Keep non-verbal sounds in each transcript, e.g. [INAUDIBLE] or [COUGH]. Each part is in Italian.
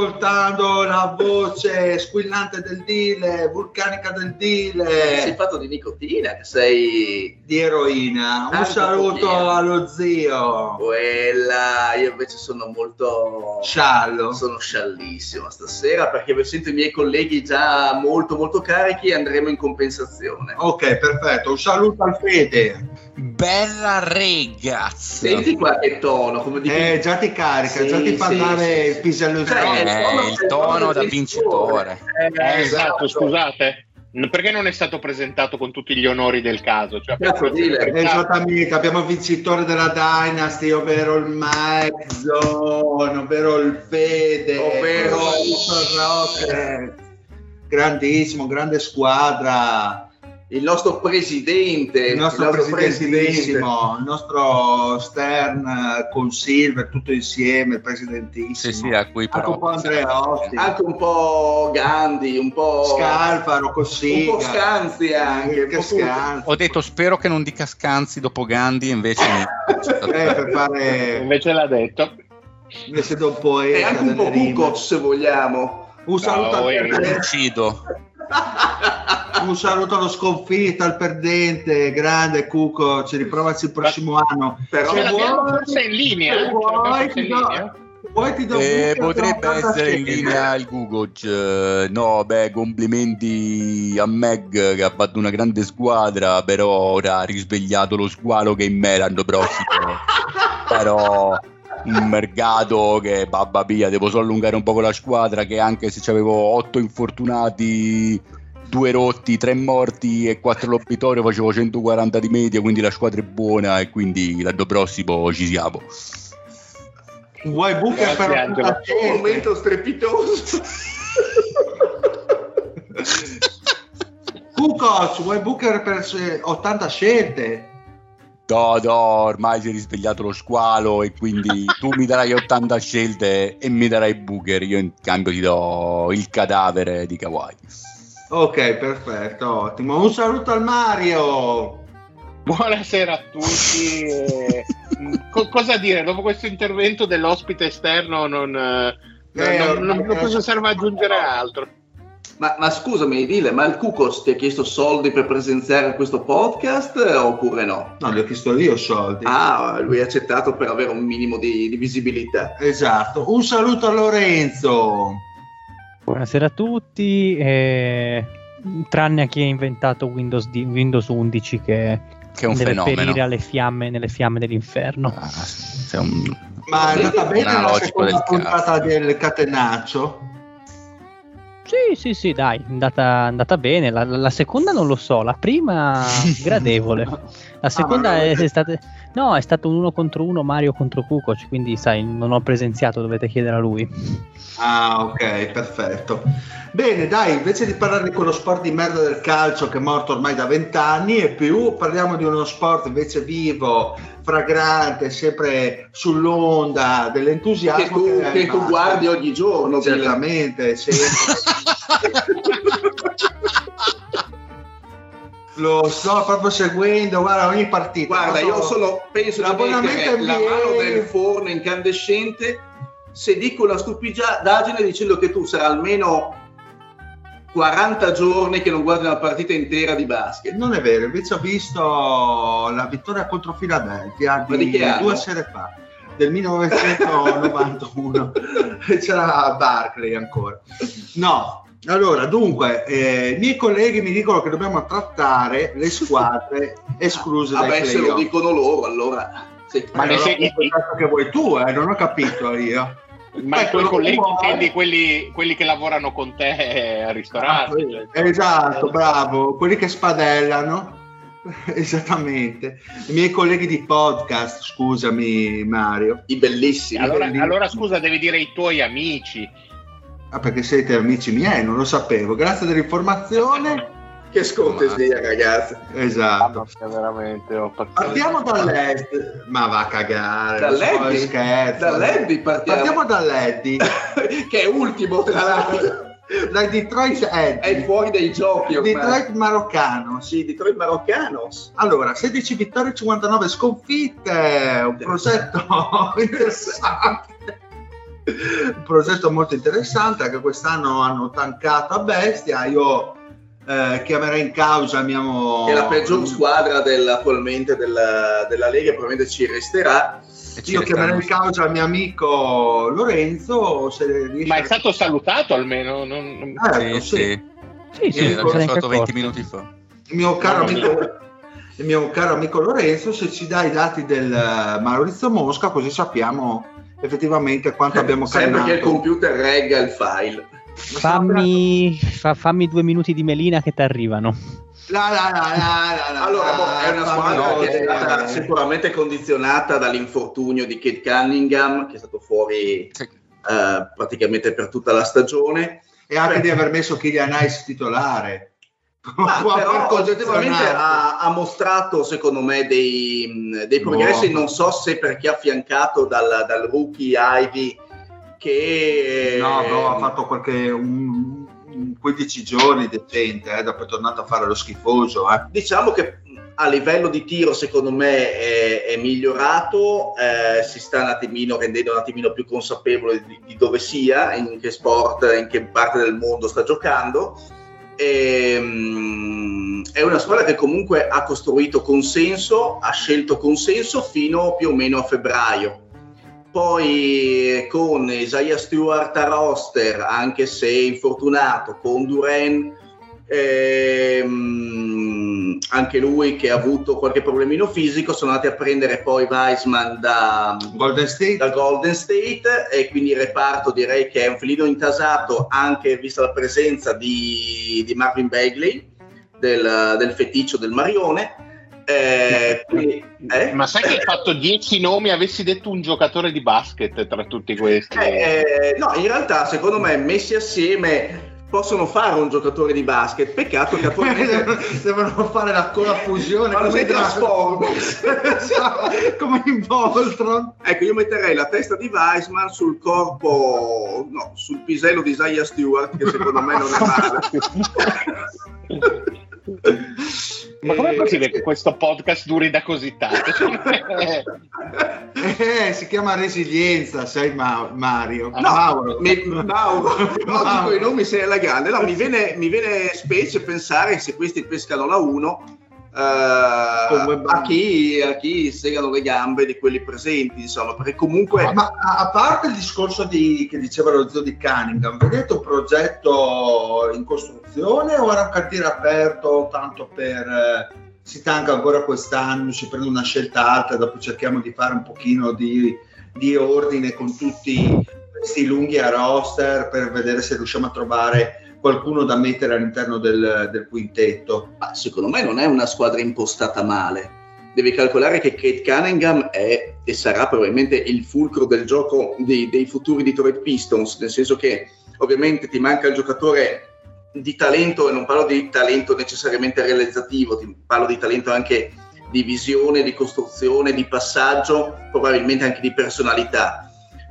ascoltando la voce squillante del Dile, vulcanica del sei Dile, fatto di nicotina, che sei di eroina. Un Tanto saluto pochino. allo zio quella. Io invece sono molto. Sciallo. Sono sciallissimo stasera perché sento i miei colleghi già molto molto carichi e andremo in compensazione. Ok, perfetto. Un saluto al Fede. Bella ragazza. Senti qualche tono, come dico. Eh, già ti carica, Sì, già ti fa sì, dare sì. il pisello Cioè, Eh, il tono da vincitore. Eh, esatto, scusate. N- Perché non è stato presentato con tutti gli onori del caso? Cioè, Cazzo, dile. Esattamente, abbiamo il vincitore della Dynasty, ovvero il Mike Zone, ovvero il Fede, Ovvero- il Rocket. Grandissimo, grande squadra. Il nostro presidente, il nostro presidente. presidentissimo, il nostro Stern eh, con Silver, tutto insieme, il presidentissimo. Sì, sì, a cui Anche però... un po' Andreotti, anche un po' Gandhi, un po' Scalfaro, un Cossiga. po' Scanzi anche, un po'. Scanzi. Ho detto spero che non dica Scanzi dopo Gandhi, invece... [LAUGHS] Eh, per fare Invece l'ha detto. invece da un e anche un po'. Kukoc se vogliamo. Un saluto, No, al eh, perdente, Uccido. [LAUGHS] un saluto allo sconfitto, al perdente, grande Cuco, ci riprovaci il prossimo anno. Però Ce Se l'abbiamo vuoi- forse in linea? vuoi, in ti do- linea? vuoi ti do Eh, potrebbe essere in 80 linea il Google. eh, no, beh, complimenti a Meg che ha fatto una grande squadra, però ora ha risvegliato lo squalo che è in me l'anno prossimo. [LAUGHS] però un mercato che babba via, devo solo allungare un po' con la squadra che anche se avevo otto infortunati, due rotti, tre morti e quattro l'obitorio facevo 140 di media, quindi la squadra è buona e quindi l'anno prossimo ci siamo. Vuoi Booker per Grazie, Angelo. 80 un momento strepitoso. Kukoc, vuoi Booker per se- 80 scelte? No, no, ormai si è risvegliato lo squalo e quindi tu mi darai 80 scelte e mi darai Booker, io in cambio ti do il cadavere di Kawhi. Ok, perfetto, ottimo. Un saluto al Mario. Buonasera a tutti. eh, [LAUGHS] co- cosa dire? Dopo questo intervento dell'ospite esterno non, eh, Eh, non, non- non ormai- posso serve aggiungere altro. Ma, ma scusami, dile, ma il Kukoc ti ha chiesto soldi per presenziare a questo podcast eh, oppure no? No, li ho chiesto io soldi. Ah, lui ha accettato per avere un minimo di, di visibilità. Esatto. Un saluto a Lorenzo. Buonasera a tutti, eh, tranne a chi ha inventato Windows, di- Windows 11 che Che è un deve fenomeno. perire alle fiamme, nelle fiamme dell'inferno. Ah, sei un- Ma è andata bene la seconda del puntata del catenaccio? Sì, sì, sì, dai, è andata, andata bene. La, la seconda non lo so, la prima [LAUGHS] gradevole. La seconda ma è, è stata... No, è stato un uno contro uno Mario contro Kukoc, quindi sai, non ho presenziato, dovete chiedere a lui. Ah, ok, perfetto. Bene, dai, invece di parlare di quello sport di merda del calcio che è morto ormai da vent'anni e più, parliamo di uno sport invece vivo, fragrante, sempre sull'onda dell'entusiasmo. Che tu, che il tu guardi ogni giorno. Certamente, sempre. [LAUGHS] [LAUGHS] Lo sto proprio seguendo, guarda, ogni partita. Guarda, io sono, penso di mettere la mano nel forno incandescente se dico una stupidaggine dicendo che tu sarà almeno 40 giorni che non guardi una partita intera di basket. Non è vero, invece ho visto la vittoria contro Philadelphia Ma di di due sere fa, del 1991. [LAUGHS] C'era Barclay ancora. No, allora, dunque, eh, i miei colleghi mi dicono che dobbiamo trattare le squadre escluse dai Vabbè, se lo playoff. dicono loro, allora. sì. Ma Eh, ne sei- cazzo che vuoi tu, eh, non ho capito io. Ma i Ecco, tuoi colleghi intendi quelli, quelli che lavorano con te al ristorante? cioè. Esatto, bravo, quelli che spadellano. [LAUGHS] Esattamente. I miei colleghi di podcast, scusami Mario. I bellissimi. Allora, quelli- allora, scusa, devi dire i tuoi amici. Ah, perché siete amici miei, non lo sapevo. Grazie dell'informazione. [LAUGHS] Che scortesia, ragazzi. Esatto. veramente. Partiamo dall'est. Ma va a cagare. So, scherzo. Dall'Eddie partiamo. Partiamo dall'Eddie. [LAUGHS] che è ultimo, tra l'altro. Dai Detroit È Eddie. fuori dai giochi ormai. Detroit Maroccano. Sì, Detroit Maroccanos. Allora, 16 vittorie, 59 sconfitte, un progetto [LAUGHS] interessante. Un progetto molto interessante, anche quest'anno hanno tancato a bestia. Io eh, chiamerei in causa mio. È la peggior squadra del- attualmente della, della Lega, probabilmente ci resterà. Ci Io chiamerei in causa il mio amico Lorenzo. Ma è a- stato salutato almeno? Non- Ecco, Sì, sì. sì. Sì, sì, l'abbiamo fatto 20 accorto. minuti fa. il mio caro amico. Il mio caro amico Lorenzo, se ci dai i dati del eh, Maurizio Mosca, così sappiamo effettivamente quanto abbiamo Sempre che il computer regga il file. Fammi, fa- fammi due minuti di melina che ti arrivano. La, la, la, la, la, la, Allora, boh, è una squadra che è stata sicuramente condizionata dall'infortunio di Kate Cunningham, che è stato fuori Sì. eh, praticamente per tutta la stagione. e anche di aver messo Kylian Ice titolare. Ma [LAUGHS] Può però oggettivamente ha, ha mostrato secondo me dei, dei progressi, Boh. non so se perché affiancato dal, dal rookie Ivy che No, no, ha fatto qualche un 15 giorni decente, eh, dopo è tornato a fare lo schifoso. Eh. diciamo che a livello di tiro secondo me è, è migliorato, eh, si sta un attimino rendendo un attimino più consapevole di, di dove sia, in che sport, in che parte del mondo sta giocando. E, mm, è una squadra che comunque ha costruito consenso, ha scelto consenso fino più o meno a febbraio. Poi eh, con Isaiah Stewart a roster, anche se infortunato, con Duran, ehm, anche lui che ha avuto qualche problemino fisico, sono andati a prendere poi Weisman da, Golden State. da Golden State e quindi il reparto direi che è un filino intasato anche vista la presenza di, di Marvin Bagley, del, del feticcio del Marione. Eh, quindi- eh? Ma sai che hai fatto 10 nomi, avessi detto un giocatore di basket tra tutti questi? Eh, no, in realtà secondo me messi assieme possono fare un giocatore di basket. Peccato che attualmente [LAUGHS] Devono fare la cola fusione Fanno come dei Transformers. [LAUGHS] come in Voltron. Ecco, io metterei la testa di Weisman sul corpo, no, sul pisello di Isaiah Stewart, che secondo me non è male. [LAUGHS] Ma com'è possibile che questo podcast duri da così tanto? Eh, si chiama resilienza, sai Ma- Mario. No, Mauro. mi, Mauro, oggi con i nomi sei alla grande. No, mi, viene, mi viene specie pensare se questi pescano la 1 Come- a, chi, a chi segano le gambe di quelli presenti, insomma, perché comunque Ma a a parte il discorso di, che diceva lo zio di Cunningham, vedete un progetto in costruzione o era un cantiere aperto tanto per eh, si tanca ancora quest'anno, si prende una scelta alta, dopo cerchiamo di fare un pochino di, di ordine con tutti questi lunghi a roster per vedere se riusciamo a trovare qualcuno da mettere all'interno del, del quintetto. Ma secondo me non è una squadra impostata male. Devi calcolare che Kate Cunningham è e sarà probabilmente il fulcro del gioco dei, dei futuri Detroit Pistons, nel senso che ovviamente ti manca il giocatore di talento, e non parlo di talento necessariamente realizzativo, ti parlo di talento anche di visione, di costruzione, di passaggio, probabilmente anche di personalità.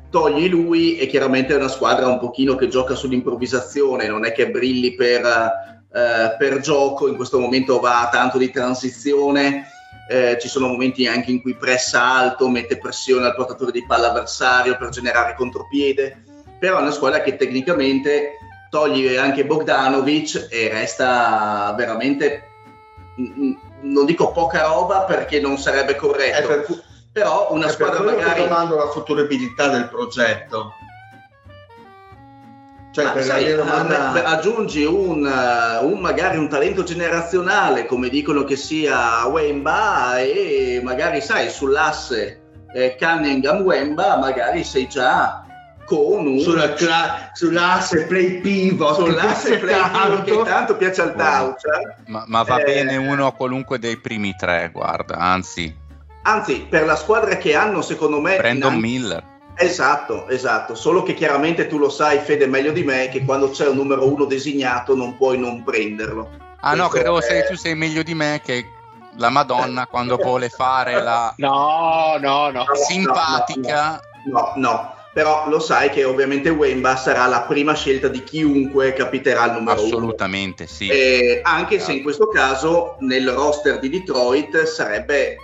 Togli lui e chiaramente è una squadra un pochino che gioca sull'improvvisazione, non è che brilli per eh, per gioco, in questo momento va tanto di transizione, eh, ci sono momenti anche in cui pressa alto, mette pressione al portatore di palla avversario per generare contropiede, però è una squadra che tecnicamente toglie anche Bogdanovic e resta veramente, non dico poca roba perché non sarebbe corretto, per, però una squadra magari... domando la futuribilità del progetto. Cioè, sai, domanda... aggiungi un, uh, un, magari un talento generazionale come dicono che sia Wemba e magari sai sull'asse eh, Cunningham Wemba magari sei già con un Sulla cla- sull'asse play pivot. Sull'asse [LAUGHS] play pivot che tanto piace al Taucia ma, ma, va eh, bene uno qualunque dei primi tre guarda anzi anzi per la squadra che hanno secondo me Brandon anche... Miller Esatto, esatto, solo che chiaramente tu lo sai, Fede, meglio di me, che quando c'è un numero uno designato non puoi non prenderlo. Ah Questo no, credevo è... sei, tu sei meglio di me che la Madonna quando vuole fare la [LAUGHS] no, no, no. simpatica. No, no, no, però lo sai che ovviamente Wemba sarà la prima scelta di chiunque capiterà il numero Assolutamente, uno. sì. E anche se in questo caso nel roster di Detroit sarebbe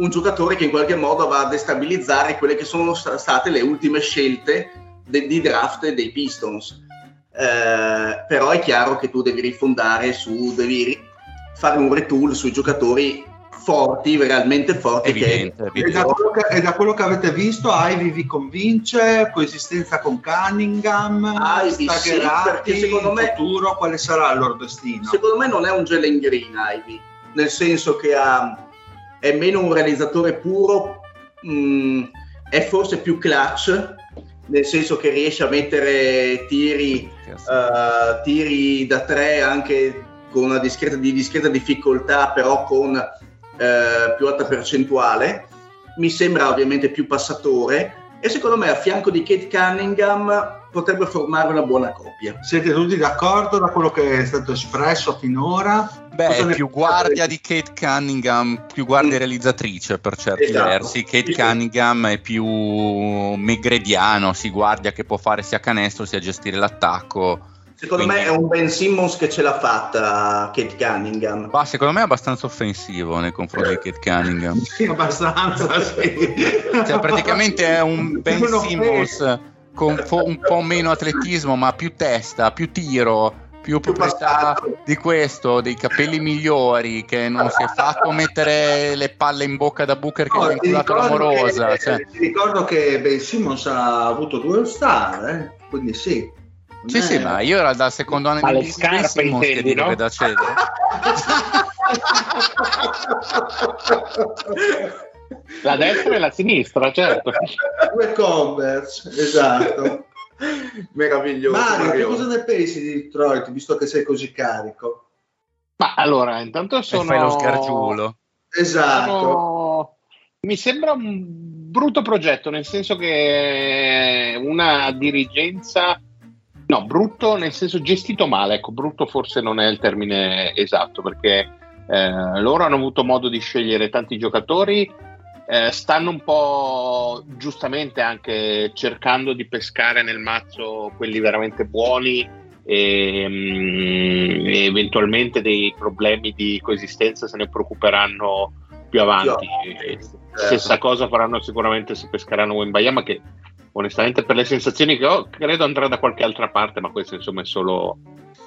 un giocatore che in qualche modo va a destabilizzare quelle che sono state le ultime scelte de- di draft dei Pistons. Eh, però è chiaro che tu devi rifondare su, devi fare un retool sui giocatori forti, realmente forti. Evidente, che... E, da che, e, da quello che, avete visto, Ivy vi convince? Coesistenza con Cunningham? Ivy sì, perché secondo me futuro, quale sarà il loro destino? Secondo me non è un Jalen Green Ivy, nel senso che ha è meno un realizzatore puro, mh, mm, è forse più clutch, nel senso che riesce a mettere tiri, uh, tiri da tre anche con una discreta, di discreta difficoltà, però con uh, più alta percentuale. Mi sembra ovviamente più passatore e secondo me a fianco di Kate Cunningham potrebbe formare una buona coppia. Siete tutti d'accordo da quello che è stato espresso finora? Beh, è più guardia di Kate Cunningham, più guardia mm. realizzatrice per certi esatto. versi. Kate. Cunningham è più megrediano, si guardia che può fare sia canestro sia gestire l'attacco. Secondo Quindi... me è un Ben Simmons che ce l'ha fatta Kate Cunningham. Ma secondo me è abbastanza offensivo nei confronti di Kate Cunningham. [LAUGHS] sì, abbastanza, sì. Cioè, praticamente è un [LAUGHS] Ben Simmons con un po' meno atletismo, ma più testa, più tiro, più proprietà di questo, dei capelli migliori, che non si è fatto mettere le palle in bocca da Booker che no, ha vinculato l'amorosa. Che, cioè. Ti ricordo che Ben Simmons ha avuto due star, eh? quindi sì. Sì, eh. sì, ma io era dal secondo anno di Simmons che dico no? che da cedere. La destra e la sinistra, certo. Due Converse, esatto. [LAUGHS] Meraviglioso. Mario, che cosa ne pensi di Detroit, visto che sei così carico? Ma allora, intanto sono... E fai lo sgargiulo. Esatto. Sono... Mi sembra un brutto progetto, nel senso che una dirigenza... No, brutto nel senso gestito male, ecco, brutto forse non è il termine esatto, perché eh, loro hanno avuto modo di scegliere tanti giocatori eh, stanno un po' giustamente anche cercando di pescare nel mazzo quelli veramente buoni e, mm, e eventualmente dei problemi di coesistenza se ne preoccuperanno più avanti. Stessa cosa faranno sicuramente se pescheranno Wembayama che onestamente per le sensazioni che ho credo andrà da qualche altra parte ma questo insomma è solo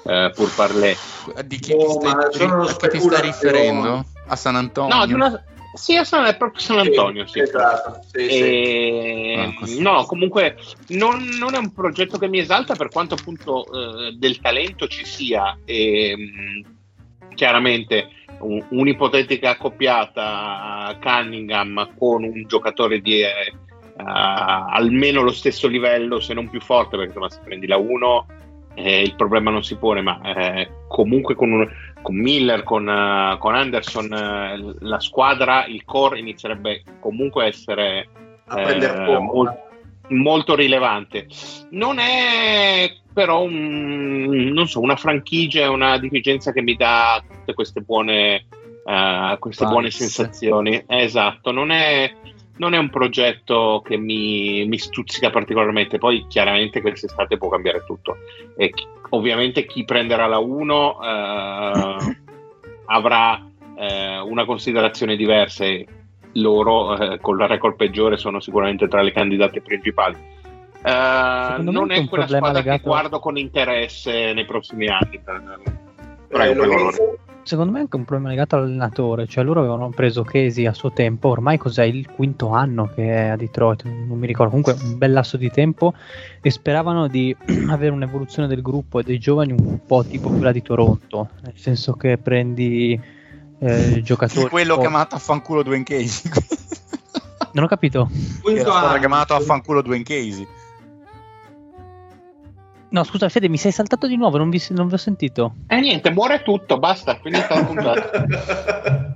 eh, pur parlé di chi, oh, ti, stai, a chi ti stai riferendo? a San Antonio? no di una, sì, è proprio San Antonio. Sì, esatto. sì, e... sì. No, comunque non, non, è un progetto che mi esalta per quanto appunto eh, del talento ci sia. E, mh, chiaramente un, un'ipotetica accoppiata Cunningham con un giocatore di eh, almeno lo stesso livello, se non più forte, perché insomma, se prendi la 1 eh, il problema non si pone, ma eh, comunque con, un, con, Miller, con, uh, con Anderson, uh, la squadra, il core inizierebbe comunque a essere eh, molto, molto rilevante. Non è però un, non so, una franchigia, una dirigenza che mi dà tutte queste buone, uh, queste buone sensazioni. Esatto, non è non è un progetto che mi, mi, stuzzica particolarmente. Poi chiaramente quest'estate può cambiare tutto. E chi, ovviamente chi prenderà la 1 eh, avrà eh, una considerazione diversa. E loro eh, con la record peggiore sono sicuramente tra le candidate principali. Eh, non è quella squadra legato... che guardo con interesse nei prossimi anni. Prego, eh, secondo me è anche un problema legato all'allenatore, cioè loro avevano preso Casey a suo tempo, ormai cos'è il quinto anno che è a Detroit, non mi ricordo, comunque un bel lasso di tempo e speravano di [CLEARS THROAT] avere un'evoluzione del gruppo e dei giovani un po' tipo quella di Toronto, nel senso che prendi eh, giocatori... quello chiamato a fanculo Dwayne Casey. non ho capito. Quinto anno. chiamato a fanculo Dwayne Casey. No, scusa, Fede, mi sei saltato di nuovo, non vi, non vi ho sentito. Eh, niente, muore tutto, basta, finita la puntata.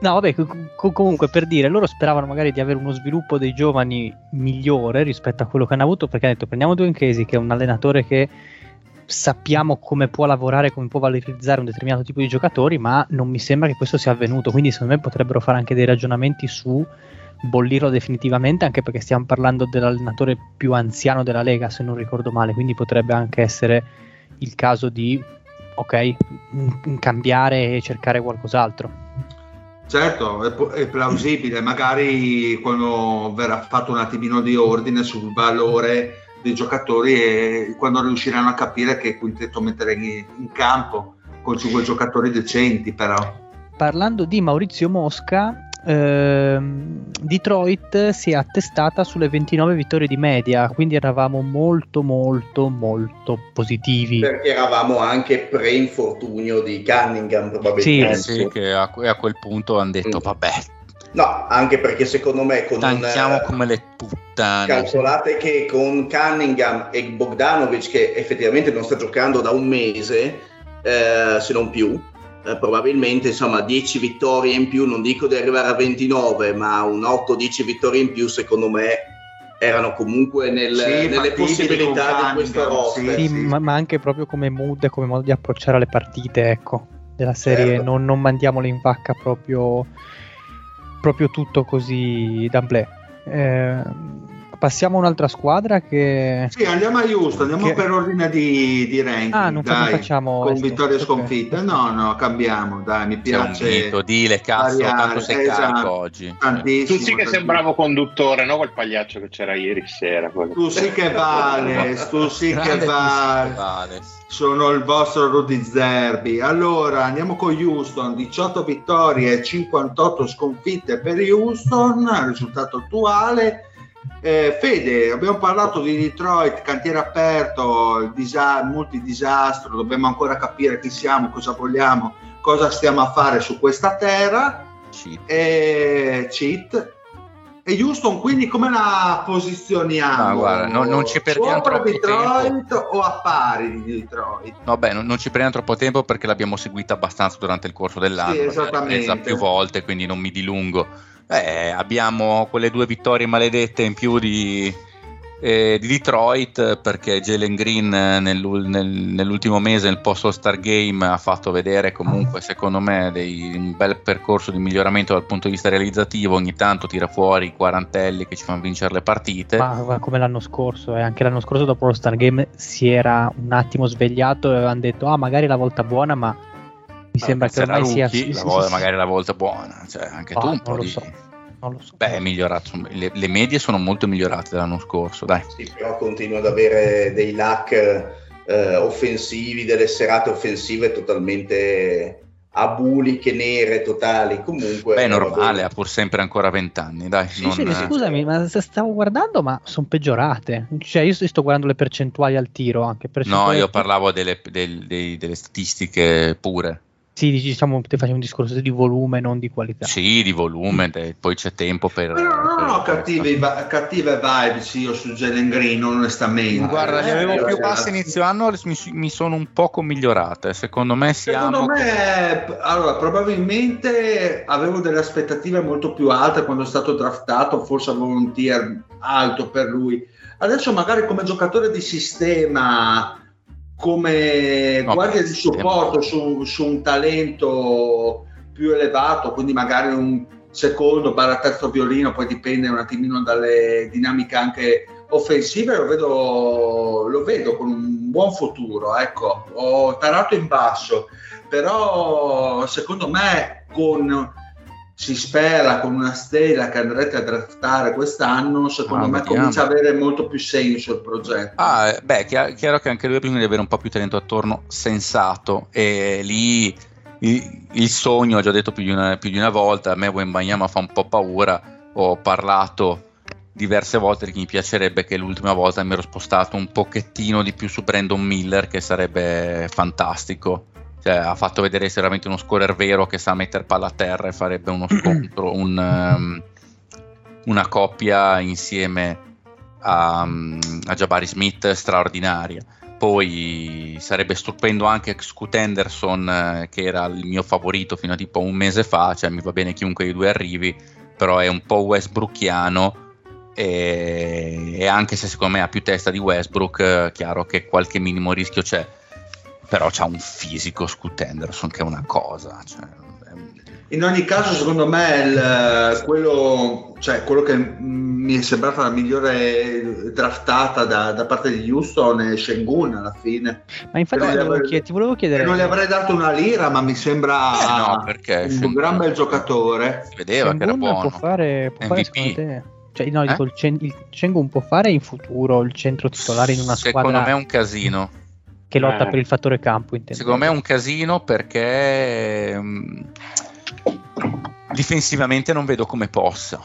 No, vabbè, co- comunque per dire, loro speravano magari di avere uno sviluppo dei giovani migliore rispetto a quello che hanno avuto, perché hanno detto prendiamo Dwayne Casey, che è un allenatore che sappiamo come può lavorare, come può valorizzare un determinato tipo di giocatori, ma non mi sembra che questo sia avvenuto, quindi secondo me potrebbero fare anche dei ragionamenti su bollirlo definitivamente, anche perché stiamo parlando dell'allenatore più anziano della Lega, se non ricordo male, quindi potrebbe anche essere il caso di, ok, cambiare e cercare qualcos'altro. Certo, è, plausibile, magari quando verrà fatto un attimino di ordine sul valore dei giocatori e quando riusciranno a capire che quintetto mettere in, in campo con cinque giocatori decenti però. Parlando di Maurizio Mosca, ehm, Detroit si è attestata sulle 29 vittorie di media, quindi eravamo molto molto molto positivi. Perché eravamo anche pre-infortunio di Cunningham probabilmente. Sì, sì che a, a, quel punto hanno detto mm. vabbè. No, anche perché secondo me con Tanchiamo un, come le puttane. Calcolate che con Cunningham e Bogdanovic che effettivamente non sta giocando da un mese, eh, se non più, eh, probabilmente insomma 10 vittorie in più, non dico di arrivare a 29, ma un 8-10 vittorie in più secondo me erano comunque nel, sì, nelle possibilità di questo roster. Sì, sì. Ma, ma, anche proprio come mood e come modo di approcciare le partite, ecco, della serie, certo. non, non, mandiamole in vacca proprio, proprio tutto così d'amblè. Eh, passiamo a un'altra squadra che... Sì, andiamo a Houston, andiamo che... per ordine di, di ranking. Ah, non dai, facciamo... Con vittorie e sconfitte. No, no, cambiamo, dai, mi piace... Mito, dile, cazzo, variare. tanto sei esatto. carico oggi. Tantissimo. Tu sì che sei un bravo conduttore, no? Quel pagliaccio che c'era ieri sera. Quello. Tu sì che vale, [LAUGHS] tu sì che vale. vale. Sono il vostro Rudy Zerbi. Allora, andiamo con Houston, 18 vittorie e 58 sconfitte per Houston, risultato attuale eh, Fede, abbiamo parlato di Detroit, cantiere aperto, disa- multidisastro, dobbiamo ancora capire chi siamo, cosa vogliamo, cosa stiamo a fare su questa terra. Cheat. E, cheat. e Houston, quindi come la posizioniamo? No, guarda, non, non ci perdiamo troppo Detroit tempo. o a pari di Detroit? No, beh, non, non, ci prendiamo troppo tempo perché l'abbiamo seguita abbastanza durante il corso dell'anno. Sì, esattamente. più volte, quindi non mi dilungo eh, abbiamo quelle due vittorie maledette in più di, eh, di Detroit perché Jalen Green nel, nel, nell'ultimo mese nel post All-Star Game ha fatto vedere comunque secondo me dei, un bel percorso di miglioramento dal punto di vista realizzativo. Ogni tanto tira fuori i quarantelli che ci fanno vincere le partite. Ma, ma come l'anno scorso e eh, anche l'anno scorso dopo lo Star Game si era un attimo svegliato e avevano detto ah magari la volta buona ma mi sembra che ormai rookie, sia la volta, magari la volta buona cioè anche oh, tu un po' lo di... so. Non lo so. Beh, è migliorato. Le, le, medie sono molto migliorate dall'anno scorso, dai. Sì, però continua ad avere dei lack eh, offensivi, delle serate offensive totalmente abuliche, nere, totali. Comunque. Beh, è normale, ha pur sempre ancora 20 anni, dai. Sì, non... sì, scusami, ma stavo guardando, ma sono peggiorate. Cioè, io sto guardando le percentuali al tiro anche. No, io parlavo delle, del, dei, delle statistiche pure. Sì, diciamo, te facevi un discorso di volume, non di qualità. Sì, di volume, poi c'è tempo per... No, no, no, no cattive, cattive vibes io su Jalen Green, onestamente. Guarda, le avevo più basse inizio anno, mi, mi, sono un poco migliorate, secondo me siamo... Secondo me, allora, probabilmente avevo delle aspettative molto più alte quando è stato draftato, forse avevo un tier alto per lui. Adesso magari come giocatore di sistema come no, guardia di supporto su, su, un talento più elevato, quindi magari un secondo, barra terzo violino, poi dipende un attimino dalle dinamiche anche offensive, lo vedo, lo vedo con un buon futuro. Ecco, ho tarato in basso, però secondo me con si spera con una stella che andrete a draftare quest'anno, secondo ah, me vediamo. comincia ad avere molto più senso il progetto. Ah, beh, chiaro, chiaro che anche lui ha bisogno di avere un po' più talento attorno sensato e lì il, il sogno, ho già detto più di una, più di una volta, a me Wembanyama fa un po' paura, ho parlato diverse volte che mi piacerebbe che l'ultima volta mi ero spostato un pochettino di più su Brandon Miller che sarebbe fantastico cioè, ha fatto vedere veramente uno scorer vero che sa mettere palla a terra e farebbe uno [CLEARS THROAT] scontro un, um, una coppia insieme a, um, a Jabari Smith straordinaria. Poi sarebbe stupendo anche Scoot Henderson eh, che era il mio favorito fino a tipo un mese fa cioè mi va bene chiunque dei due arrivi però è un po' Westbrookiano e, e anche se secondo me ha più testa di Westbrook eh, chiaro che qualche minimo rischio c'è però c'ha un fisico Scoot Henderson che è una cosa cioè, in ogni caso, secondo me, il, quello, cioè, quello, che mi è sembrata la migliore draftata da, da parte di Houston è Shengun alla fine. Ma infatti volevo avrei, chied- ti volevo chiedere. Non gli avrei dato una lira, ma mi sembra eh no, perché un Shengun, gran bel giocatore. Si vedeva Shengun che era buono. Può fare, può MVP. fare cioè, no, eh? dico, il, Cen- il Shengun può fare in futuro il centro titolare in una Secondo squadra. Secondo me è un casino che lotta eh. per il fattore campo. Intendo. Secondo me è un casino perché mh, difensivamente non vedo come possa.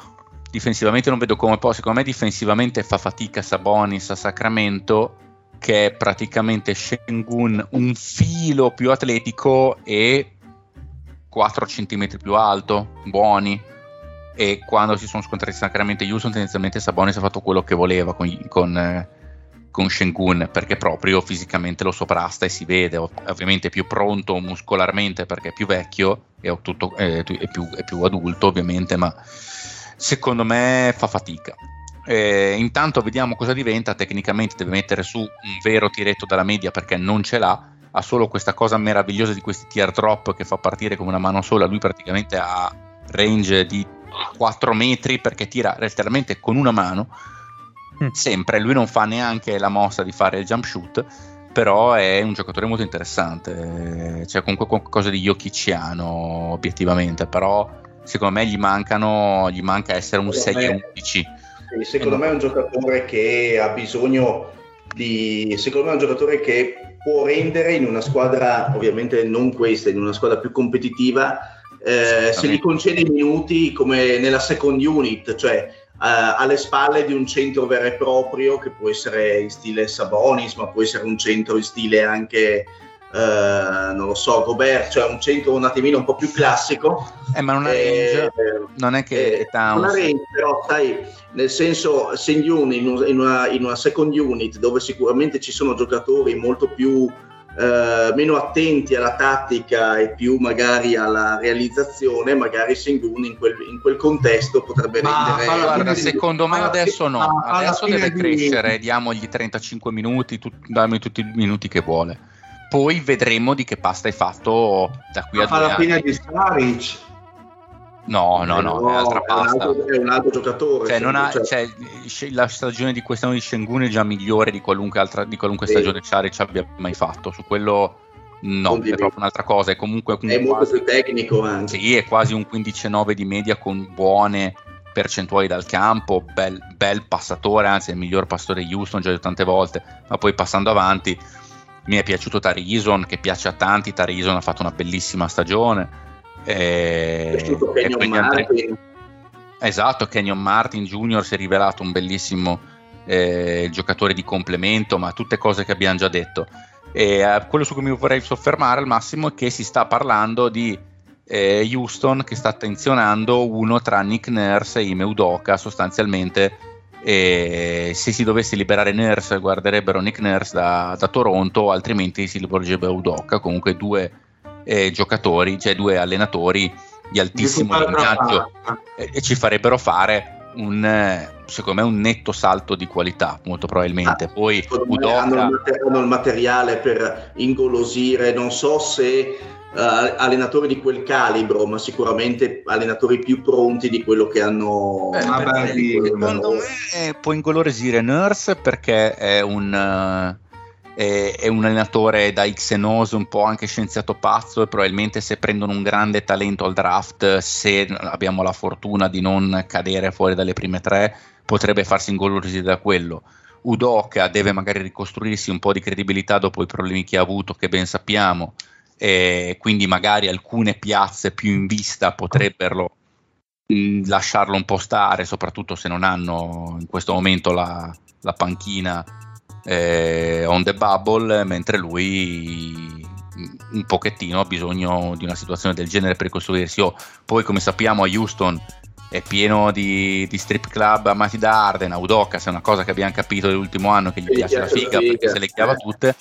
Difensivamente non vedo come possa. Secondo me difensivamente fa fatica Sabonis a Sacramento, che è praticamente Shengun un filo più atletico e 4 cm più alto, buoni. E quando si sono scontrati Sacramento e Houston, tendenzialmente Sabonis ha fatto quello che voleva con, con eh, con Shengun perché proprio fisicamente lo soprasta e si vede, ovviamente è più pronto muscolarmente perché è più vecchio e tutto, è, è, più, è, più, adulto ovviamente, ma secondo me fa fatica. Eh, intanto vediamo cosa diventa, tecnicamente deve mettere su un vero tiretto dalla media perché non ce l'ha, ha solo questa cosa meravigliosa di questi teardrop che fa partire come una mano sola, lui praticamente ha range di 4 metri perché tira letteralmente con una mano Mm. sempre, lui non fa neanche la mossa di fare il jump shoot, però è un giocatore molto interessante, c'è comunque qualcosa di yokiciano obiettivamente, però secondo me gli, mancano, gli manca essere un 6 e 11. Secondo me è un giocatore che ha bisogno di... secondo me è un giocatore che può rendere in una squadra, ovviamente non questa, in una squadra più competitiva, eh, se gli concede i minuti come nella second unit, cioè alle spalle di un centro vero e proprio che può essere in stile Sabonis, ma può essere un centro in stile anche, uh, non lo so, Gobert, cioè un centro un attimino un po' più classico. Eh, ma non, eh, non è che eh, è Una range, però sai, nel senso, Sengyun in, in, una, in una second unit dove sicuramente ci sono giocatori molto più eh, meno attenti alla tattica e più magari alla realizzazione, magari Sengun in quel, in quel contesto potrebbe ma rendere... Guarda, di... secondo me adesso no, adesso deve di... crescere, diamogli 35 minuti, tu, dammi tutti i minuti che vuole. Poi vedremo di che pasta hai fatto da qui a due alla fine di Staric No, no, no, no, è altra pasta. È un altro, è un altro giocatore. Cioè, ha, cioè. Cioè, la stagione di quest'anno di Shengun è già migliore di qualunque, altra, di qualunque sì. stagione Charic abbia mai fatto. Su quello no, è proprio un'altra cosa. È comunque è molto quasi, più tecnico anche. Sì, è quasi un 15-9 di media con buone percentuali dal campo, bel, bel passatore, anzi è il miglior pastore di Houston, già detto tante volte, ma poi passando avanti mi è piaciuto Tarison, che piace a tanti, Tarison ha fatto una bellissima stagione e, e quindi Martin. Esatto, Kenyon Martin Jr. si è rivelato un bellissimo eh, giocatore di complemento, ma tutte cose che abbiamo già detto. E, eh, quello su cui mi vorrei soffermare al massimo è che si sta parlando di eh, Houston che sta attenzionando uno tra Nick Nurse e Ime Udoka sostanzialmente e se si dovesse liberare Nurse guarderebbero Nick Nurse da, da Toronto altrimenti si rivolgerebbe a Udoka comunque due eh, giocatori, cioè due allenatori di altissimo lignaggio e, e, ci farebbero fare un, secondo me un netto salto di qualità molto probabilmente ah, poi Udoka... hanno, il hanno il materiale per ingolosire non so se allenatori di quel calibro, ma sicuramente allenatori più pronti di quello che hanno. Beh, vabbè, secondo me può ingolosire Nurse perché è un, è, è, un allenatore da xenoso, un po' anche scienziato pazzo e probabilmente se prendono un grande talento al draft, se abbiamo la fortuna di non cadere fuori dalle prime tre, potrebbe farsi ingolosire da quello. Udoka deve magari ricostruirsi un po' di credibilità dopo i problemi che ha avuto, che ben sappiamo, e quindi magari alcune piazze più in vista potrebbero mh, lasciarlo un po' stare, soprattutto se non hanno in questo momento la, la panchina eh, on the bubble, mentre lui un pochettino ha bisogno di una situazione del genere per ricostruirsi. Oh, poi, come sappiamo, a Houston è pieno di, di strip club amati da Arden, a Udoka, se è una cosa che abbiamo capito nell'ultimo anno che gli piace la figa, figa perché se le chiava eh. tutte.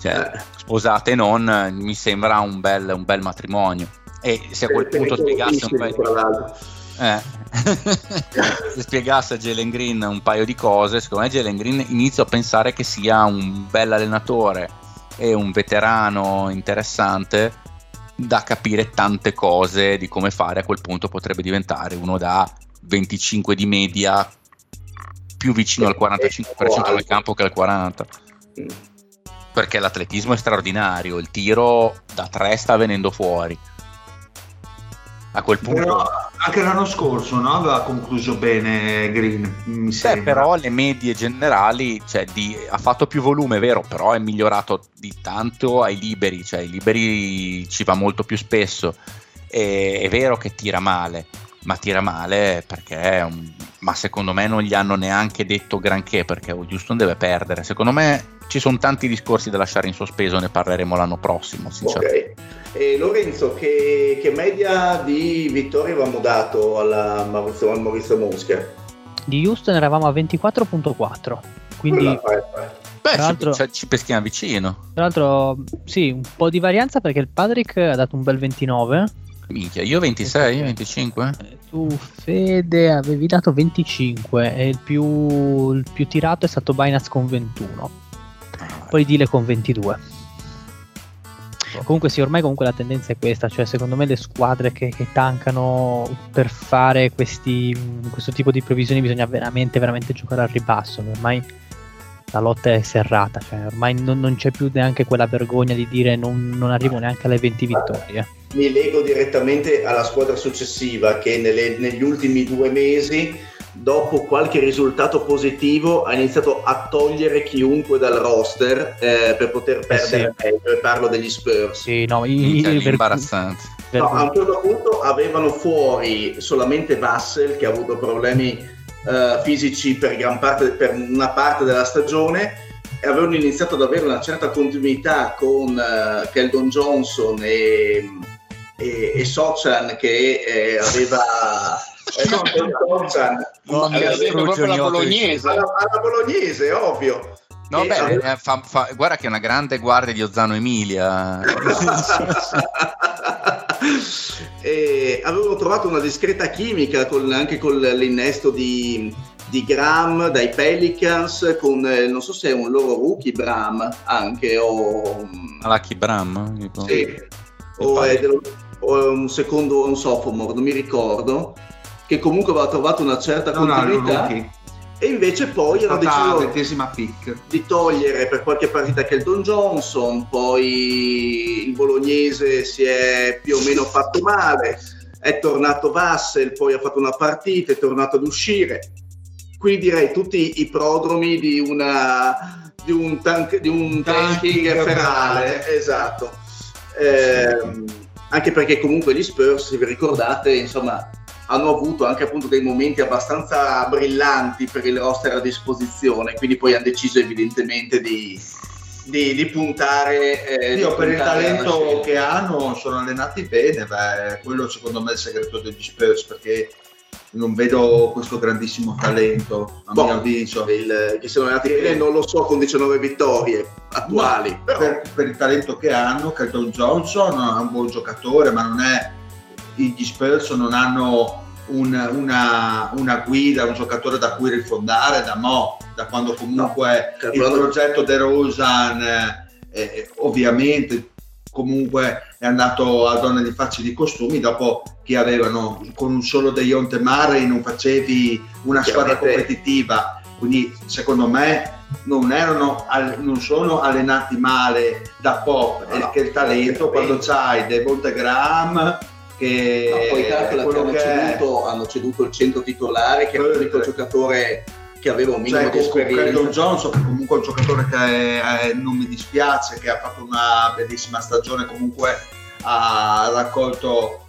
Cioè, eh. sposate non, mi sembra un bel, un bel matrimonio. E se a quel punto spiegasse un po'. Eh. [LAUGHS] se spiegasse a Jalen Green un paio di cose, secondo me Jalen Green inizio a pensare che sia un bel allenatore e un veterano interessante da capire tante cose di come fare a quel punto potrebbe diventare uno da 25 di media più vicino al 45% del campo che al 40% mm. perché l'atletismo è straordinario il tiro da 3 sta venendo fuori a quel punto però anche l'anno scorso no? aveva concluso bene Green mi Beh, però le medie generali cioè, di, ha fatto più volume vero però è migliorato di tanto ai liberi cioè ai liberi ci va molto più spesso e, è vero che tira male ma tira male perché un, ma secondo me non gli hanno neanche detto granché perché Houston deve perdere secondo me ci sono tanti discorsi da lasciare in sospeso ne parleremo l'anno prossimo sinceramente okay. E Lorenzo, che, che, media di vittorie avevamo dato alla Maurizio, al Maurizio Mosca? Di Houston eravamo a 24.4. Quindi, Beh, ci, cioè, ci, peschiamo vicino. Tra l'altro, sì, un po' di varianza perché il Patrick ha dato un bel 29. Minchia, io 26, io 25. Eh, tu, Fede, avevi dato 25 e il più, il più tirato è stato Binance con 21. Ah, Poi Dile con 22. Comunque sì, ormai comunque la tendenza è questa, cioè secondo me le squadre che, che tancano per fare questi, questo tipo di previsioni bisogna veramente, veramente giocare al ribasso, ormai la lotta è serrata, cioè ormai non, non c'è più neanche quella vergogna di dire non, non arrivo neanche alle 20 vittorie. Mi lego direttamente alla squadra successiva che nelle, negli ultimi due mesi dopo qualche risultato positivo ha iniziato a togliere chiunque dal roster eh, per poter eh, perdere sì. meglio parlo degli Spurs sì no i, i, imbarazzante no, a un certo punto avevano fuori solamente Vassel che ha avuto problemi uh, fisici per, gran parte, per una parte della stagione e avevano iniziato ad avere una certa continuità con uh, Keldon Johnson e, e, e Sochan che eh, aveva eh no, non proprio la bolognese. Alla, alla bolognese, ovvio. No, beh, eh, fa, fa, guarda che è una grande guardia di Ozzano Emilia. [LAUGHS] e avevo trovato una discreta chimica con, anche con l'innesto di, di Graham dai Pelicans, con eh, non so se è un loro rookie Bram anche o. Lucky Bram? Sì. O è, dello, o è un secondo un sophomore, non mi ricordo che comunque aveva trovato una certa no, continuità. No, e invece poi hanno deciso di togliere per qualche partita Keldon Johnson, poi il bolognese si è più o meno fatto male, è tornato Vassel, poi ha fatto una partita, è tornato ad uscire. Quindi direi tutti i prodromi di, una, di un, tank, di un tanking ferrale. Esatto. Eh, anche perché comunque gli Spurs, se vi ricordate, insomma, hanno avuto anche appunto dei momenti abbastanza brillanti per il roster a disposizione, quindi poi hanno deciso evidentemente di, di, di puntare. Eh, Io di per il talento che hanno sono allenati bene, beh, quello secondo me è il segreto degli Spurs perché non vedo questo grandissimo talento a boh, mio avviso. Il, che sono allenati bene non lo so con 19 vittorie attuali. Per, per, il talento che hanno, Kelton Johnson è un buon giocatore, ma non è gli Spurs non hanno un, una, una, guida, un giocatore da cui rifondare da mo, da quando comunque no, il progetto De Rosan eh, eh, ovviamente comunque è andato a donne di facili costumi dopo che avevano con un solo Deionte Mare non facevi una squadra competitiva. Quindi secondo me non, erano, non sono allenati male da pop no, perché il talento quando c'hai Devonte Graham che no, poi calcola che hanno, che ceduto, hanno ceduto il centro titolare che è l'unico giocatore che aveva un minimo cioè, di esperienza. Credo Johnson, comunque è un giocatore che è, non mi dispiace, che ha fatto una bellissima stagione, comunque ha raccolto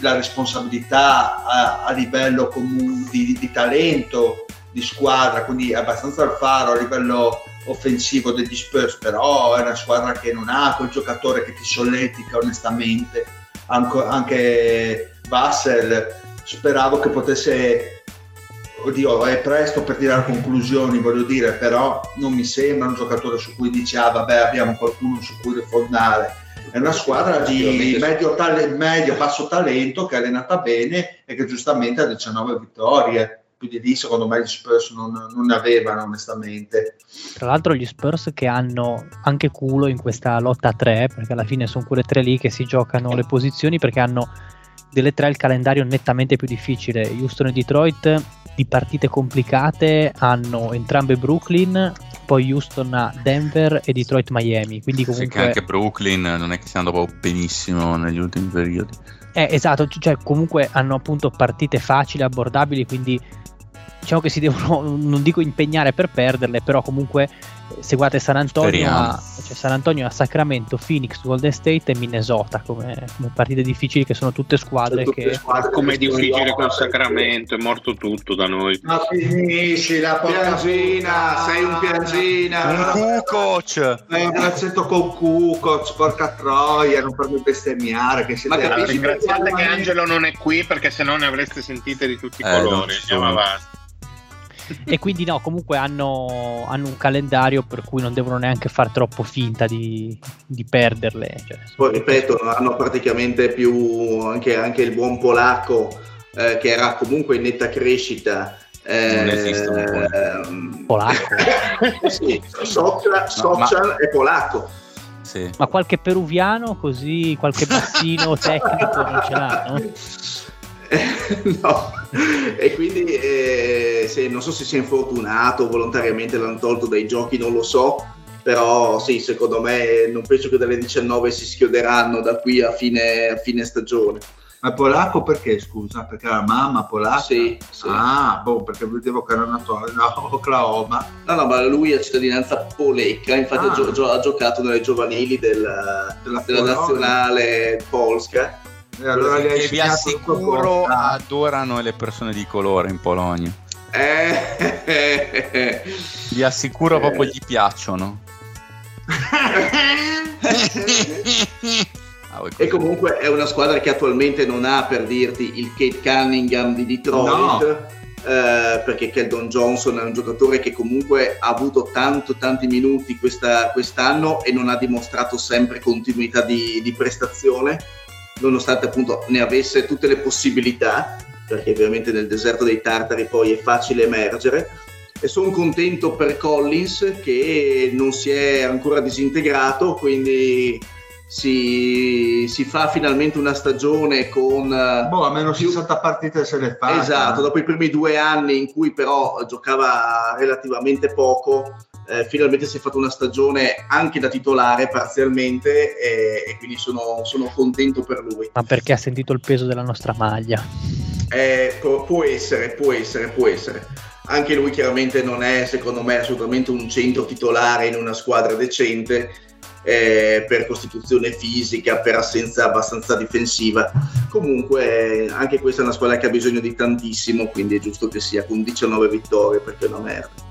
la responsabilità a, a livello comun- di, di, talento, di squadra, quindi è abbastanza al faro a livello offensivo degli Spurs, però è una squadra che non ha quel giocatore che ti solletica onestamente. Anche, anche Bassel speravo che potesse oddio, è presto per tirare conclusioni, voglio dire, però non mi sembra un giocatore su cui dice, ah vabbè, abbiamo qualcuno su cui rifondare. È una squadra di medio, tale, medio basso talento che è allenata bene e che giustamente ha 19 vittorie. Più di lì, secondo me, gli Spurs non, non ne avevano, onestamente. Tra l'altro, gli Spurs che hanno anche culo in questa lotta a tre, perché alla fine sono quelle tre lì che si giocano le posizioni, perché hanno delle tre il calendario nettamente più difficile. Houston e Detroit di partite complicate hanno entrambe Brooklyn, poi Houston a Denver e Detroit Miami. Quindi comunque... Sì, anche Brooklyn non è che sia andato benissimo negli ultimi periodi. Eh, esatto, cioè comunque hanno appunto partite facili, abbordabili, quindi diciamo che si devono, non dico impegnare per perderle, però comunque se guardate San Antonio, a, cioè San Antonio a Sacramento, Phoenix, Golden State e Minnesota come, come partite difficili che sono tutte squadre tutte che... Squadre come è difficile con Sacramento, è morto tutto da noi. Ma finisci la piangina, sei un piangina. Un Kukoc. Sei un braccetto con Kukoc, porca troia, non farmi bestemmiare. Che Ma capisci ringraziate che Angelo non è qui perché se no ne avreste sentite di tutti i eh, colori. Andiamo avanti. E quindi no, comunque hanno, hanno, un calendario per cui non devono neanche far troppo finta di, di perderle. Cioè, Poi ripeto, hanno praticamente più anche, anche il buon polacco eh, che era comunque in netta crescita. Eh, non esiste un ehm, polacco. [LAUGHS] sì, Sochan no, è polacco. Sì. Ma qualche peruviano così, qualche bassino [LAUGHS] tecnico non ce l'ha, [LAUGHS] no? e quindi eh, se, non so se si è infortunato volontariamente l'hanno tolto dai giochi, non lo so, però sì, secondo me non penso che dalle 19 si schioderanno da qui a fine, a fine stagione. Ma polacco perché scusa? Perché la mamma polacca? Sì, sì. Ah, boh, perché vedevo che era nato a Oklahoma. No, no, ma lui ha cittadinanza polacca, infatti ah. ha, giocato nelle giovanili del, della, della nazionale polska e allora che vi assicuro adorano le persone di colore in Polonia. Eh, vi assicuro eh. proprio gli piacciono. [LAUGHS] ah, e comunque è una squadra che attualmente non ha per dirti il Kate Cunningham di Detroit. No. Eh, perché Keldon Johnson è un giocatore che comunque ha avuto tanto, tanti minuti questa, quest'anno e non ha dimostrato sempre continuità di, di prestazione nonostante appunto ne avesse tutte le possibilità, perché ovviamente nel deserto dei tartari poi è facile emergere. E sono contento per Collins che non si è ancora disintegrato, quindi si, si fa finalmente una stagione con... Boh, almeno più... 60 partite se le fa. Esatto, dopo i primi due anni in cui però giocava relativamente poco, eh, finalmente si è fatta una stagione anche da titolare parzialmente e, e quindi sono, sono, contento per lui. Ma perché ha sentito il peso della nostra maglia? Eh, può, può essere, può essere, può essere. Anche lui chiaramente non è, secondo me, assolutamente un centro titolare in una squadra decente, eh, per costituzione fisica, per assenza abbastanza difensiva. Comunque anche questa è una squadra che ha bisogno di tantissimo, quindi è giusto che sia con 19 vittorie perché è una merda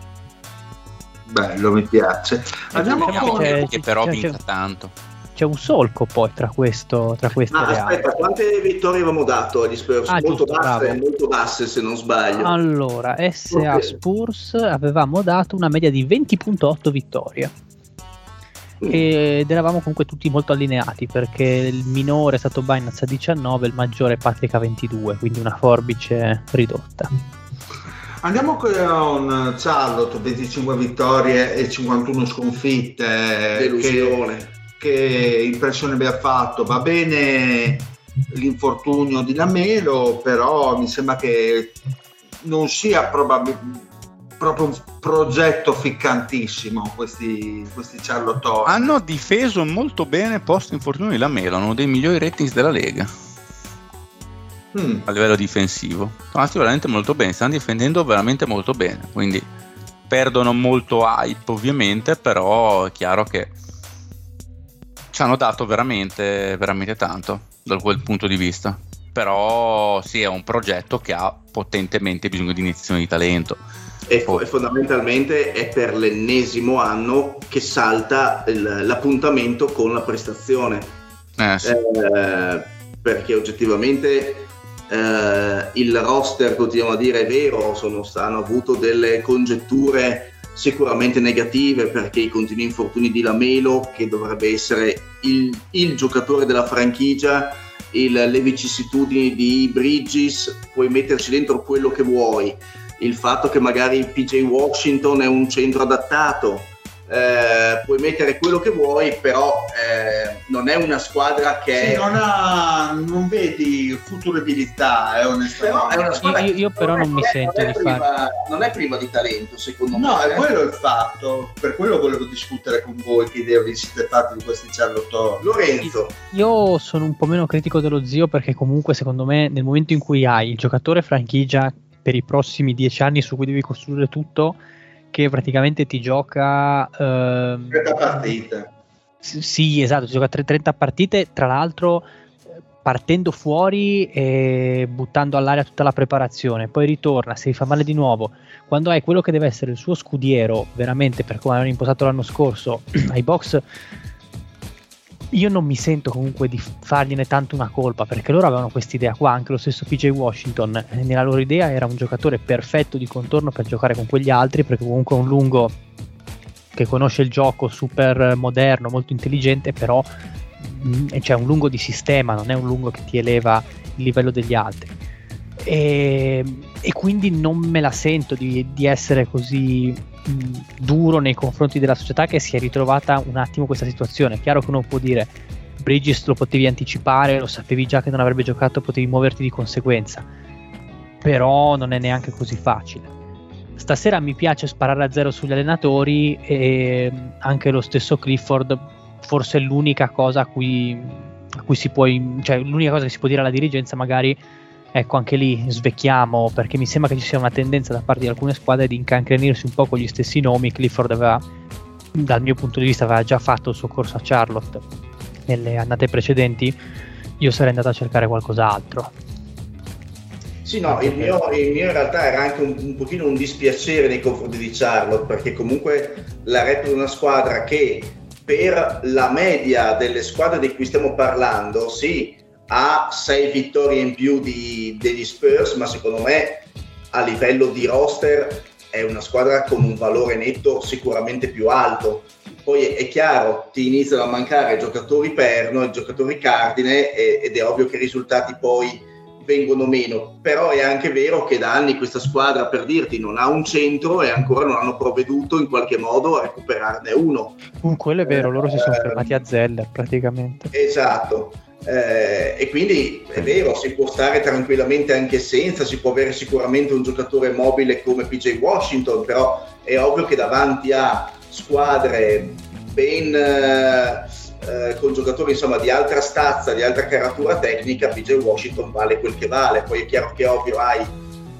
bello, mi piace. Andiamo con... Che, che però vinca tanto. C'è un solco poi tra, questo, tra queste ah, aspetta, quante vittorie avevamo dato agli Spurs? Ah, molto, giusto, basse, molto, basse, se non sbaglio. Allora, SA okay. Spurs avevamo dato una media di 20.8 vittorie. Mm. Ed eravamo comunque tutti molto allineati perché il minore è stato Binance a 19, il maggiore Patrick a 22, quindi una forbice ridotta. Andiamo con Charlotte, 25 vittorie e 51 sconfitte. Delusione. Che, che impressione ha fatto? Va bene l'infortunio di Lamelo, però mi sembra che non sia probabilmente proprio un progetto ficcantissimo questi, questi Charlotte hanno difeso molto bene post infortunio di Lamelo hanno dei migliori ratings della Lega mm. a livello difensivo sono andati veramente molto bene stanno difendendo veramente molto bene quindi perdono molto hype ovviamente però è chiaro che ci hanno dato veramente veramente tanto da quel punto di vista però sì è un progetto che ha potentemente bisogno di iniezioni di talento e, e, fondamentalmente è per l'ennesimo anno che salta l'appuntamento con la prestazione eh, sì. eh, perché oggettivamente eh, il roster continuiamo a dire è vero sono, hanno avuto delle congetture sicuramente negative perché i continui infortuni di Lamelo che dovrebbe essere il, il giocatore della franchigia il, le vicissitudini di Bridges puoi metterci dentro quello che vuoi. Il fatto che magari PJ Washington è un centro adattato, eh, puoi mettere quello che vuoi, però eh, non è una squadra che... Sì, non, ha, non vedi futuribilità, eh, onestamente. È una squadra io, io però non mi sento di priva, fare... Non è priva di talento, secondo no, me. No, è quello il fatto. Per quello volevo discutere con voi che idea vi siete fatti di questi Charlotte Lorenzo. Io sono un po' meno critico dello zio perché comunque secondo me nel momento in cui hai il giocatore franchigia per i prossimi dieci anni su cui devi costruire tutto, che praticamente ti gioca... Ehm, 30 partite. Sì, esatto, ti gioca 30 partite, tra l'altro partendo fuori e buttando all'aria tutta la preparazione, poi ritorna, si fa male di nuovo. Quando hai quello che deve essere il suo scudiero, veramente per come hanno impostato l'anno scorso, [CLEARS THROAT] ai box io non mi sento comunque di fargliene tanto una colpa perché loro avevano quest'idea qua, anche lo stesso PJ Washington, eh, nella loro idea era un giocatore perfetto di contorno per giocare con quegli altri perché comunque è un lungo che conosce il gioco super moderno, molto intelligente, però mm, cioè un lungo di sistema, non è un lungo che ti eleva il livello degli altri. E, e quindi non me la sento di, di essere così duro nei confronti della società che si è ritrovata un attimo questa situazione. Chiaro che uno può dire Bridges lo potevi anticipare, lo sapevi già che non avrebbe giocato, potevi muoverti di conseguenza, però non è neanche così facile. Stasera mi piace sparare a zero sugli allenatori e anche lo stesso Clifford forse è l'unica cosa a cui, a cui si può, cioè l'unica cosa che si può dire alla dirigenza magari ecco anche lì svecchiamo perché mi sembra che ci sia una tendenza da parte di alcune squadre di incancrenirsi un po' con gli stessi nomi. Clifford aveva, dal mio punto di vista, aveva già fatto il suo corso a Charlotte nelle annate precedenti. Io sarei andato a cercare qualcos'altro. Sì, no, il mio, il mio, in realtà era anche un, un pochino un dispiacere nei confronti di Charlotte, perché comunque la retta di una squadra che per la media delle squadre di cui stiamo parlando, sì, ha sei vittorie in più di, degli Spurs, ma secondo me a livello di roster è una squadra con un valore netto sicuramente più alto. Poi è, chiaro, ti iniziano a mancare giocatori perno e giocatori cardine ed è ovvio che i risultati poi vengono meno, però è anche vero che da anni questa squadra, per dirti, non ha un centro e ancora non hanno provveduto in qualche modo a recuperarne uno. quello è vero, loro si sono eh, fermati a Zeller praticamente. Esatto. Eh, e quindi è vero, si può stare tranquillamente anche senza, si può avere sicuramente un giocatore mobile come PJ Washington, però è ovvio che davanti a squadre ben eh, eh, con giocatori insomma, di altra stazza, di altra caratura tecnica, PJ Washington vale quel che vale. Poi è chiaro che ovvio hai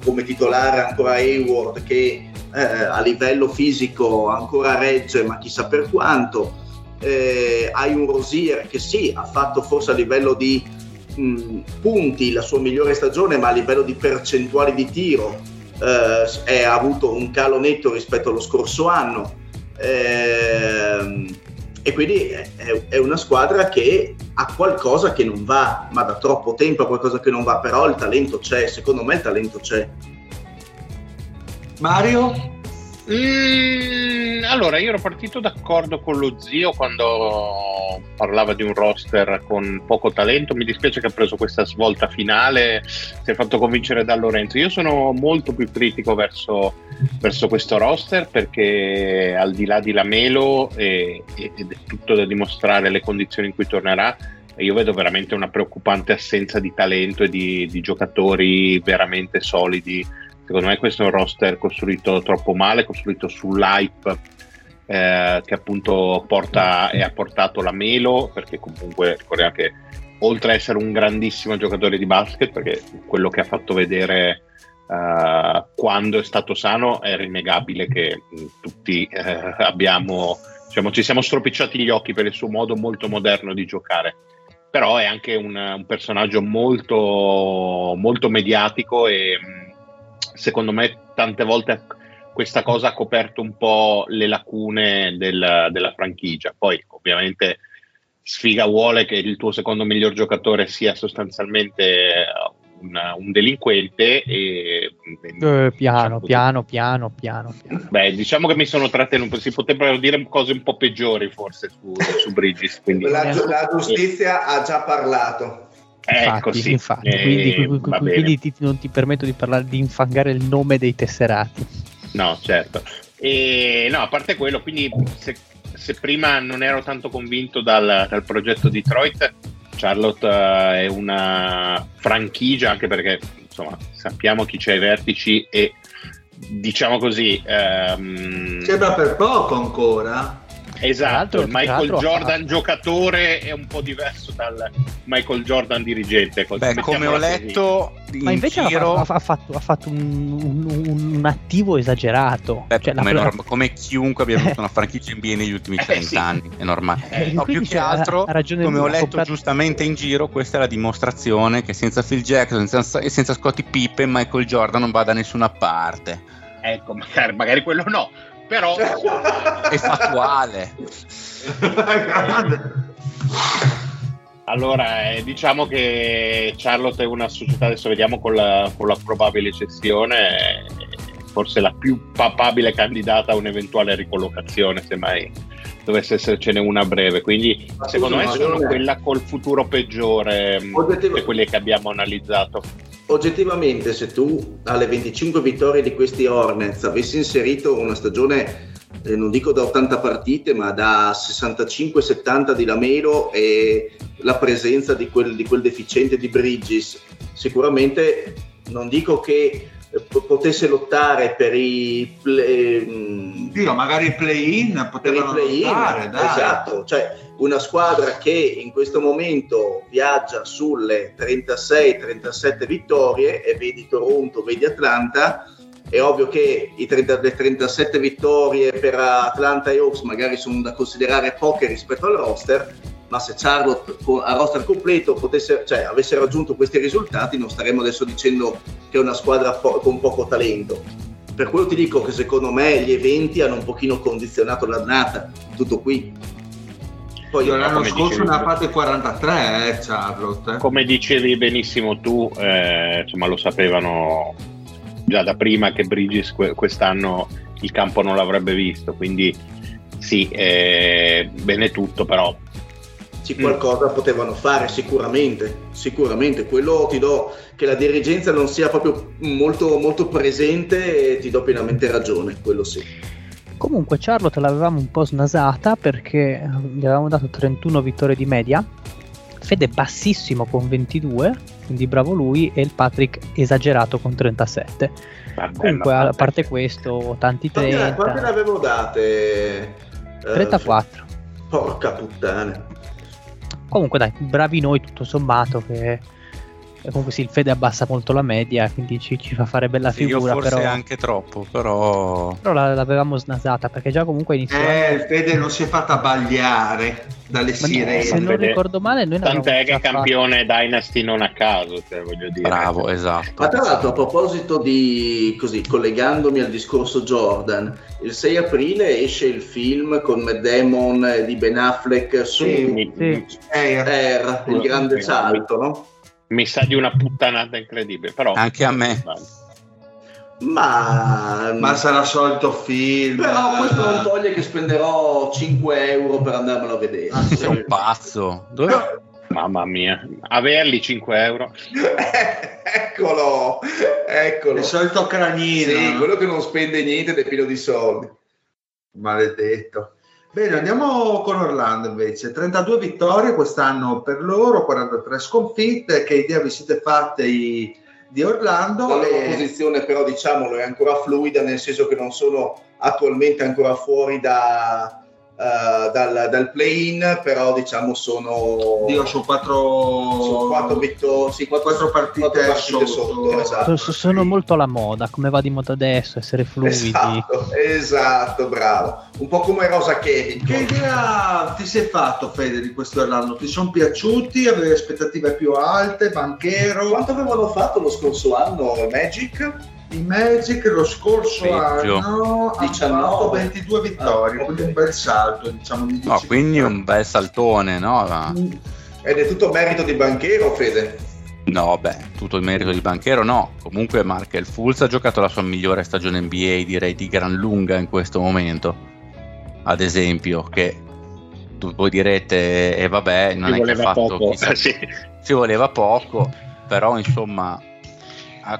come titolare ancora Hayward che eh, a livello fisico ancora regge, ma chissà per quanto eh, hai un Rosier che sì, ha fatto forse a livello di mh, punti la sua migliore stagione, ma a livello di percentuali di tiro eh, ha avuto un calo netto rispetto allo scorso anno. Eh, e quindi è, è, una squadra che ha qualcosa che non va, ma da troppo tempo ha qualcosa che non va, però il talento c'è, secondo me il talento c'è. Mario? Mm, allora, io ero partito d'accordo con lo zio quando parlava di un roster con poco talento. Mi dispiace che ha preso questa svolta finale, si è fatto convincere da Lorenzo. Io sono molto più critico verso, verso questo roster perché al di là di Lamelo ed è tutto da dimostrare le condizioni in cui tornerà, io vedo veramente una preoccupante assenza di talento e di, di giocatori veramente solidi Secondo me questo è un roster costruito troppo male, costruito sull'hype eh, che appunto porta e ha portato la Melo, perché comunque ricordiamo che oltre ad essere un grandissimo giocatore di basket, perché quello che ha fatto vedere uh, quando è stato sano è rinnegabile che mh, tutti uh, abbiamo, diciamo, ci siamo stropicciati gli occhi per il suo modo molto moderno di giocare. Però è anche un, un personaggio molto, molto mediatico e secondo me tante volte questa cosa ha coperto un po' le lacune del, della franchigia. Poi ovviamente sfiga vuole che il tuo secondo miglior giocatore sia sostanzialmente un, un delinquente e eh, piano, diciamo piano, piano, piano, piano, Beh, diciamo che mi sono trattenuto, si potrebbero dire cose un po' peggiori forse su, su Bridges. Quindi... La, la giustizia ha già parlato. Ecco, infatti, sì. infatti. Eh, quindi, quindi ti, non ti permetto di parlare di infangare il nome dei tesserati. No, certo. E, no, a parte quello, quindi se, se prima non ero tanto convinto dal, dal progetto Detroit, Charlotte uh, è una franchigia, anche perché insomma sappiamo chi c'è ai vertici e diciamo così... Um, Sembra per poco ancora. Esatto, il Michael Jordan fa... giocatore è un po' diverso dal Michael Jordan dirigente. Beh, come ho letto in Ma invece giro... ha, ha, fatto, ha fatto un, un, un, attivo esagerato. Beh, cioè, come, norma, come, chiunque abbia avuto [LAUGHS] una franchigia NBA negli ultimi 30 eh, sì. anni, è normale. Eh, no, più che altro, come ho letto comprato... giustamente in giro, questa è la dimostrazione che senza Phil Jackson senza, e senza Scottie Pippen Michael Jordan non va da nessuna parte. Ecco, magari, [LAUGHS] magari quello no, però [LAUGHS] è fattuale. allora, eh, diciamo che Charlotte è una società, adesso vediamo con la, con la probabile cessione, forse la più papabile candidata a un'eventuale ricollocazione, se mai dovesse essercene una breve. Quindi, Ma secondo me, sono quella col futuro peggiore di quelle che abbiamo analizzato oggettivamente se tu alle 25 vittorie di questi Hornets avessi inserito una stagione eh, non dico da 80 partite ma da 65-70 di Lamelo e la presenza di quel, di quel deficiente di Bridges sicuramente non dico che potesse lottare per i play, Dio, magari play-in potevano play lottare dai. esatto cioè una squadra che in questo momento viaggia sulle 36-37 vittorie e vedi Toronto, vedi Atlanta è ovvio che 30, le 37 vittorie per Atlanta e Hawks magari sono da considerare poche rispetto al roster ma se Charlotte a roster completo potesse, cioè, avesse raggiunto questi risultati non staremmo adesso dicendo che è una squadra po- con poco talento. Per quello ti dico che secondo me gli eventi hanno un pochino condizionato l'annata, tutto qui. Poi l'anno scorso ne ha fatte 43 eh, Charlotte. Eh. Come dicevi benissimo tu, eh, insomma lo sapevano già da prima che Bridges quest'anno il campo non l'avrebbe visto, quindi sì, eh, bene tutto, però Mm. qualcosa mm. potevano fare sicuramente, sicuramente. Quello ti do che la dirigenza non sia proprio molto, molto presente, ti do pienamente ragione, quello sì. Comunque Charlotte l'avevamo un po' snasata perché gli avevamo dato 31 vittorie di media, Fede bassissimo con 22, quindi bravo lui, e il Patrick esagerato con 37. Vabbè, Comunque, a parte questo, tanti 30. Quante ne avevo date? 34. Uh, porca puttana. Comunque dai, bravi noi tutto sommato che comunque sì, il Fede abbassa molto la media, quindi ci, ci fa fare bella sì, figura. Io forse però... anche troppo, però... Però l'avevamo snasata, perché già comunque iniziò... Eh, il Fede non si è fatta bagliare dalle Ma sirene. Se non ricordo male, noi Tant'è che campione fatto... Dynasty non a caso, cioè, voglio dire. Bravo, esatto. Ma tra l'altro, a proposito di, così, collegandomi al discorso Jordan, il 6 aprile esce il film con Matt Damon di Ben Affleck su sì, sì. Air, Air, il grande salto, no? Mi sa di una puttanata incredibile, però... Anche a me. Ma, Ma sarà solito film. Però questo non toglie che spenderò 5 euro per andarmelo a vedere. Ah, Sei un pazzo. Dove... Mamma mia, averli 5 euro. [LAUGHS] eccolo, eccolo. Il solito cranino. Sì, quello che non spende niente ed è pieno di soldi. Maledetto. Bene, andiamo con Orlando invece. 32 vittorie quest'anno per loro, 43 sconfitte. Che idea vi siete fatte di Orlando? La loro E- posizione però diciamolo è ancora fluida nel senso che non sono attualmente ancora fuori da, eh, dal, dal play-in, però diciamo sono, Dio, su quattro, sono quattro, vittorie, sì, quattro, quattro partite, quattro partite sotto. sotto, esatto. So- sono molto alla moda, come va di moda adesso, essere fluidi. Esatto, esatto, bravo. Un po' come Rosa Kevin. Che idea ti sei fatto, Fede, di questo Orlando? Ti sono piaciuti? Avevi aspettative più alte? Banchero? Quanto avevano fatto lo scorso anno Magic? I Magic lo scorso Peggio. anno hanno 19. fatto 22 vittorie, Ah, quindi ok. un bel salto, diciamo di No, 10 quindi un bel saltone, no? Ma- Ed è tutto merito di Banchero, Fede. No, beh, tutto il merito di Banchero no. Comunque Markel Fulz ha giocato la sua migliore stagione NBA, direi di gran lunga in questo momento. Ad esempio, che tu voi direte, e vabbè, non Ci è che ha fatto poco. chissà- [LAUGHS] Sì. ci voleva poco, però insomma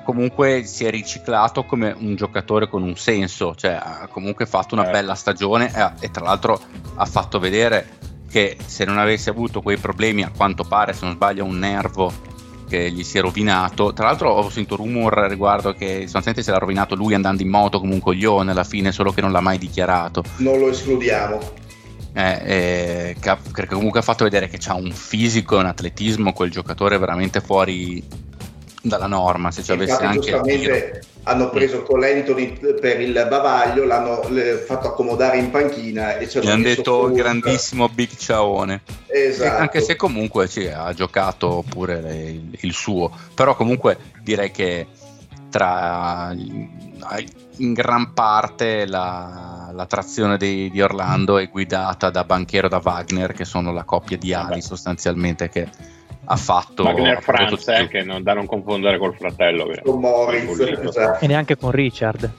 comunque si è riciclato come un giocatore con un senso, cioè ha comunque fatto una Certo. bella stagione e, e tra l'altro ha fatto vedere che se non avesse avuto quei problemi, a quanto pare, se non sbaglio, un nervo che gli si è rovinato. Tra l'altro ho sentito rumor riguardo che sostanzialmente se l'ha rovinato lui andando in moto come un coglione alla fine, solo che non l'ha mai dichiarato. Non lo escludiamo. Eh, eh, che, che comunque ha fatto vedere che ha un fisico e un atletismo quel giocatore veramente fuori dalla norma se ci avesse anche giustamente hanno preso Colentoni per il bavaglio, l'hanno fatto accomodare in panchina e ci gli hanno detto Fultz. grandissimo Big Ciaone. Esatto. anche se comunque sì, ha giocato pure il, il suo. Però comunque direi che tra in gran parte la, la trazione di, di Orlando è guidata da Banchero e da Wagner che sono la coppia di ali sostanzialmente che ha fatto Wagner Franz, eh, che non, da non confondere col fratello. che- Con Moritz, esatto. E neanche con Richard.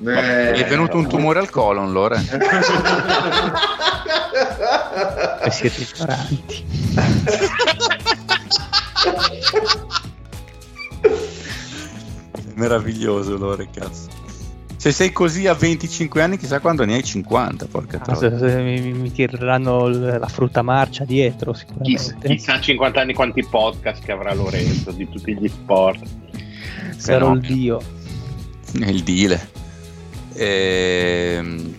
Eh, è venuto un tumore al colon, Lore. [LAUGHS] E siete ignoranti. Meraviglioso, Lore, cazzo. Se sei così a 25 anni, chissà quando ne hai 50, porca Ah, troia. se- se mi, mi tireranno l- la frutta marcia dietro Chissà, sicuramente. chissà a 50 anni quanti podcast che avrà Lorenzo di tutti gli sport. Sarò il fenomeno. dio. Il deal. Ehm,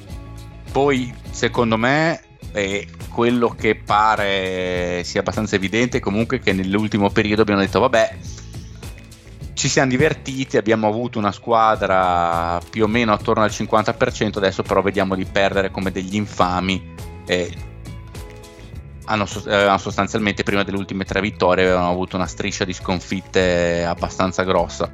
poi, secondo me, è quello che pare sia abbastanza evidente comunque che nell'ultimo periodo abbiamo detto, vabbè, ci siamo divertiti, abbiamo avuto una squadra più o meno attorno al 50%, adesso però vediamo di perdere come degli infami. E hanno, avevano sostanzialmente prima delle ultime tre vittorie avevano avuto una striscia di sconfitte abbastanza grossa.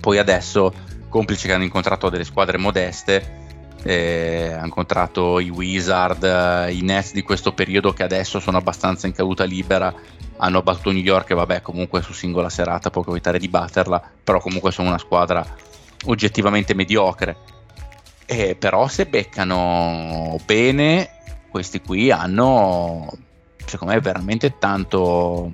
Poi adesso, complice che hanno incontrato delle squadre modeste, eh, hanno incontrato i Wizard, eh, i Nets di questo periodo che adesso sono abbastanza in caduta libera, hanno battuto New York e vabbè comunque su singola serata può evitare di batterla, però comunque sono una squadra oggettivamente mediocre. Eh, però se beccano bene, questi qui hanno secondo me veramente tanto,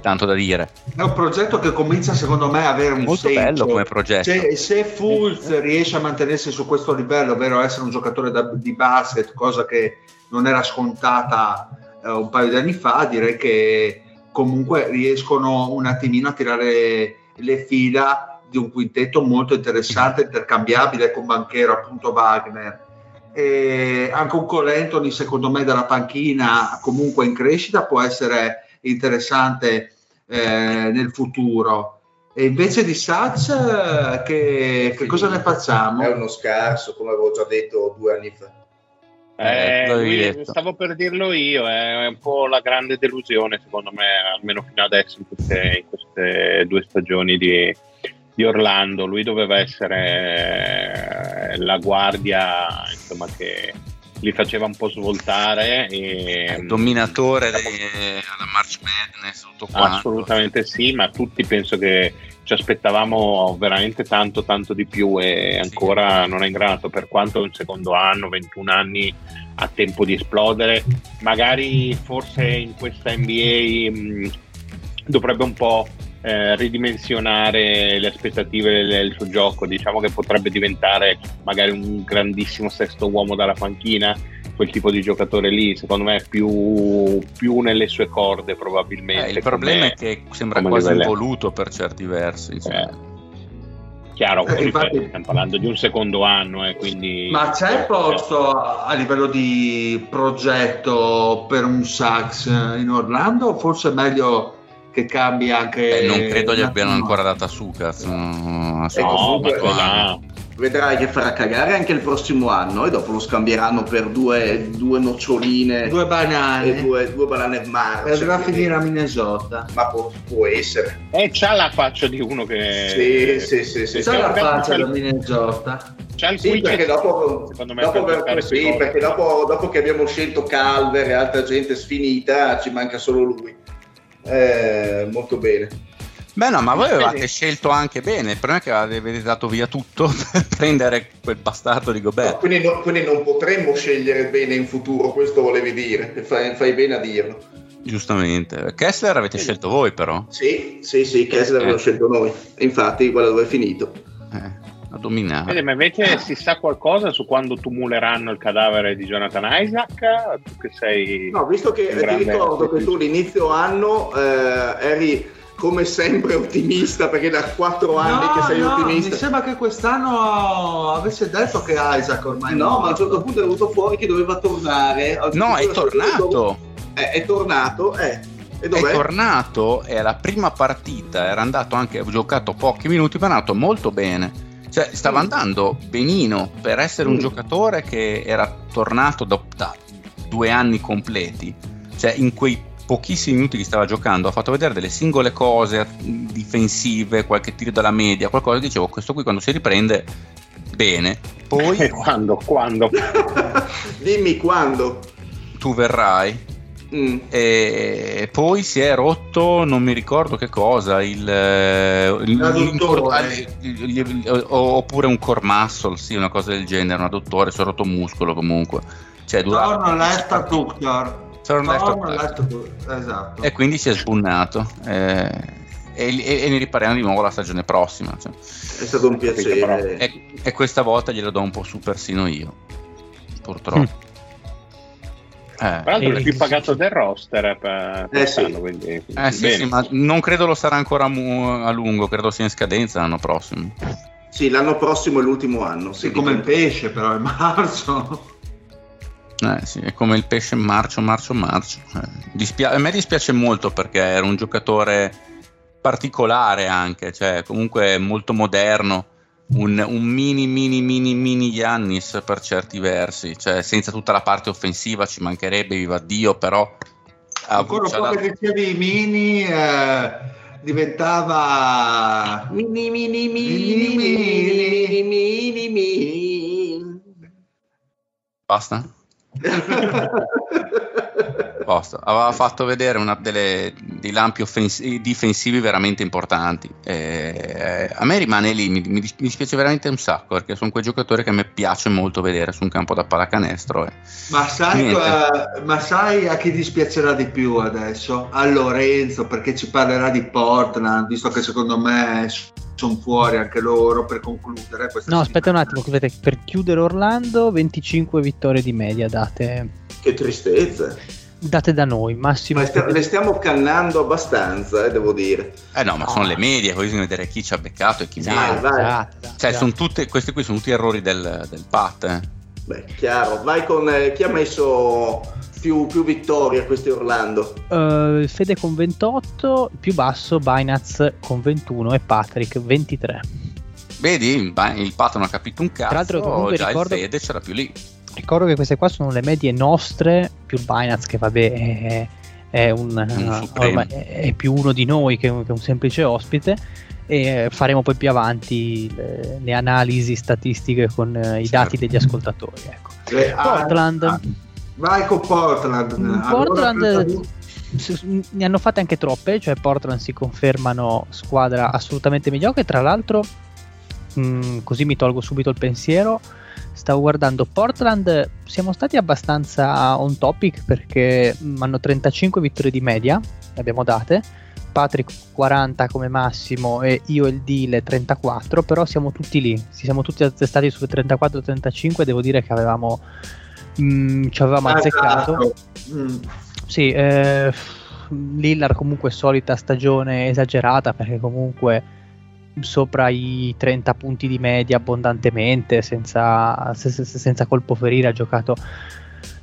tanto da dire. È un progetto che comincia secondo me a avere un Molto senso. bello come progetto. Se, se Fulz riesce a mantenersi su questo livello, ovvero essere un giocatore da- di basket, cosa che non era scontata eh, un paio di anni fa, direi che comunque riescono un attimino a tirare le fila di un quintetto molto interessante, intercambiabile con Banchero, appunto Wagner. E anche un Colentoni, secondo me, dalla panchina comunque in crescita può essere interessante eh, nel futuro. E invece di Sachs, eh, che, che cosa ne facciamo? È uno scarso, come avevo già detto due anni fa. Eh, Eh, lui- stavo per dirlo io, è un po' la grande delusione secondo me, almeno fino adesso in queste, in queste due stagioni di, di Orlando. Lui doveva essere eh, la guardia insomma, che li faceva un po' svoltare. E, Il dominatore de- alla March Madness, tutto quanto. Assolutamente sì, ma tutti penso che ci aspettavamo veramente tanto tanto di più e ancora sì. non è in grado per quanto un secondo anno 21 anni ha tempo di esplodere magari forse in questa NBA mh, dovrebbe un po' eh, ridimensionare le aspettative del, suo gioco. Diciamo che potrebbe diventare magari un grandissimo sesto uomo dalla panchina. Quel tipo di giocatore lì, secondo me, è più, più nelle sue corde, probabilmente. Eh, il problema è che sembra quasi livello. involuto per certi versi. Cioè. Eh. Chiaro, eh, infatti, stiamo parlando di un secondo anno, eh, quindi... Ma c'è posto a livello di progetto per un sax in Orlando? Forse è meglio che cambi anche. Eh, non credo gli abbiano ancora dato a Sucas. No, no ma vedrai che farà cagare anche il prossimo anno e dopo lo scambieranno per due, due noccioline due banane. e due, due banane marce andrà a finire a Minnesota. Ma può, può, essere. E c'ha la faccia di uno che sì sì sì, sì. c'ha la faccia da Minnesota. C'ha il sì, perché dopo, dopo, per sì, perché dopo, dopo che abbiamo scelto Calver e altra gente sfinita ci manca solo lui eh, molto bene. Beh no, ma voi avevate scelto anche bene, il problema è che avete dato via tutto [LAUGHS] per prendere quel bastardo di Gobert. No, quindi, no, quindi, non potremmo scegliere bene in futuro, questo volevi dire, fai, fai bene a dirlo. Giustamente. Kessler avete sì. scelto voi però? Sì, sì, sì, Kessler eh. abbiamo scelto noi, infatti guarda dove è finito. Eh a dominare. Vede, ma invece si sa qualcosa su quando tumuleranno il cadavere di Jonathan Isaac? Tu che sei. No, visto che ti ricordo che tu l'inizio anno eh, eri come sempre ottimista perché da quattro anni no, che sei no, ottimista. Mi sembra che quest'anno avesse detto che Isaac ormai. No, ma a un certo punto è venuto fuori che doveva tornare. No, è tornato. È, è tornato, eh. è tornato e la prima partita era andato anche, ha giocato pochi minuti, ma è andato molto bene. Cioè, stava andando benino per essere un mm. giocatore che era tornato da, da due anni completi. Cioè, in quei pochissimi minuti che stava giocando ha fatto vedere delle singole cose difensive, qualche tiro dalla media, qualcosa. Dicevo, questo qui quando si riprende, bene. Poi... [LAUGHS] quando? Quando? [LAUGHS] Dimmi quando. Tu verrai. Mm. E poi si è rotto, non mi ricordo che cosa, il, eh, il, il oppure un core muscle, sì, una cosa del genere, un adduttore, si è rotto un muscolo comunque. Cioè, Torno left adductor. Esatto. E quindi si è sbunnato. Eh, e, e, e, ne ripariamo di nuovo la stagione prossima. Cioè. È stato un piacere. E, e, questa volta glielo do un po' su persino io, purtroppo. Mm. Eh, Tra l'altro è più pagato del roster per, per eh, sì. quindi, eh sì, sì, ma non credo lo sarà ancora mu- a lungo, credo sia in scadenza l'anno prossimo. Sì, l'anno prossimo è l'ultimo anno. Sì, come il pesce però è marzo. Eh sì, è come il pesce marcio, marcio, marcio. Eh, dispia- a me dispiace molto perché era un giocatore particolare anche, cioè comunque molto moderno un, un, mini mini mini mini Yannis per certi versi, cioè senza tutta la parte offensiva ci mancherebbe, viva Dio, però ancora un po' che dicevi mini eh, diventava mini mini mini. mini mini mini. Basta [LAUGHS] Posto. Aveva fatto vedere una delle, dei lampi offensi- difensivi veramente importanti. Eh, a me rimane lì, mi, mi, dispiace veramente un sacco perché sono quei giocatori che a me piace molto vedere su un campo da pallacanestro. Eh. Ma, sai, uh, ma sai a chi dispiacerà di più adesso? A Lorenzo perché ci parlerà di Portland, visto che secondo me sono fuori anche loro per concludere. no, aspetta un attimo, per chiudere Orlando, 25 vittorie di media date. Che tristezza date da noi, massimo. Ma st- le stiamo cannando abbastanza, eh, devo dire. Eh no, ma oh. sono le medie, così bisogna vedere chi ci ha beccato e chi no. Vai, vai. Esatto, cioè, sono tutte, questi qui sono tutti errori del, del PAT. Eh. Beh, chiaro. Vai con eh, chi ha messo più, più vittorie a questi Orlando? Uh, Fede con 28, più basso Binance con 21 e Patrick 23. Vedi, il Pat non ha capito un cazzo, Tra l'altro, comunque già ricordo... il Fede c'era più lì. Ricordo che queste qua sono le medie nostre, più Binance che vabbè è, è, un, un ormai, è più uno di noi che un, che un semplice ospite e faremo poi più avanti le, le analisi statistiche con eh, i dati certo. degli ascoltatori. Ecco. Eh, Portland. Ah, vai con Portland. Portland ne hanno fatte anche troppe, cioè Portland si confermano squadra assolutamente mediocre, tra l'altro mh, mm, così mi tolgo subito il pensiero, stavo guardando Portland, siamo stati abbastanza on topic perché hanno 35 vittorie di media, le abbiamo date, Patrick 40 come massimo e io e il Dile 34, però siamo tutti lì, siamo tutti attestati sulle 34-35, devo dire che avevamo, mh, ci avevamo ah, azzeccato. Mm. Sì, eh, Lillard comunque solita stagione esagerata perché comunque sopra i 30 punti di media abbondantemente senza, senza colpo ferire ha giocato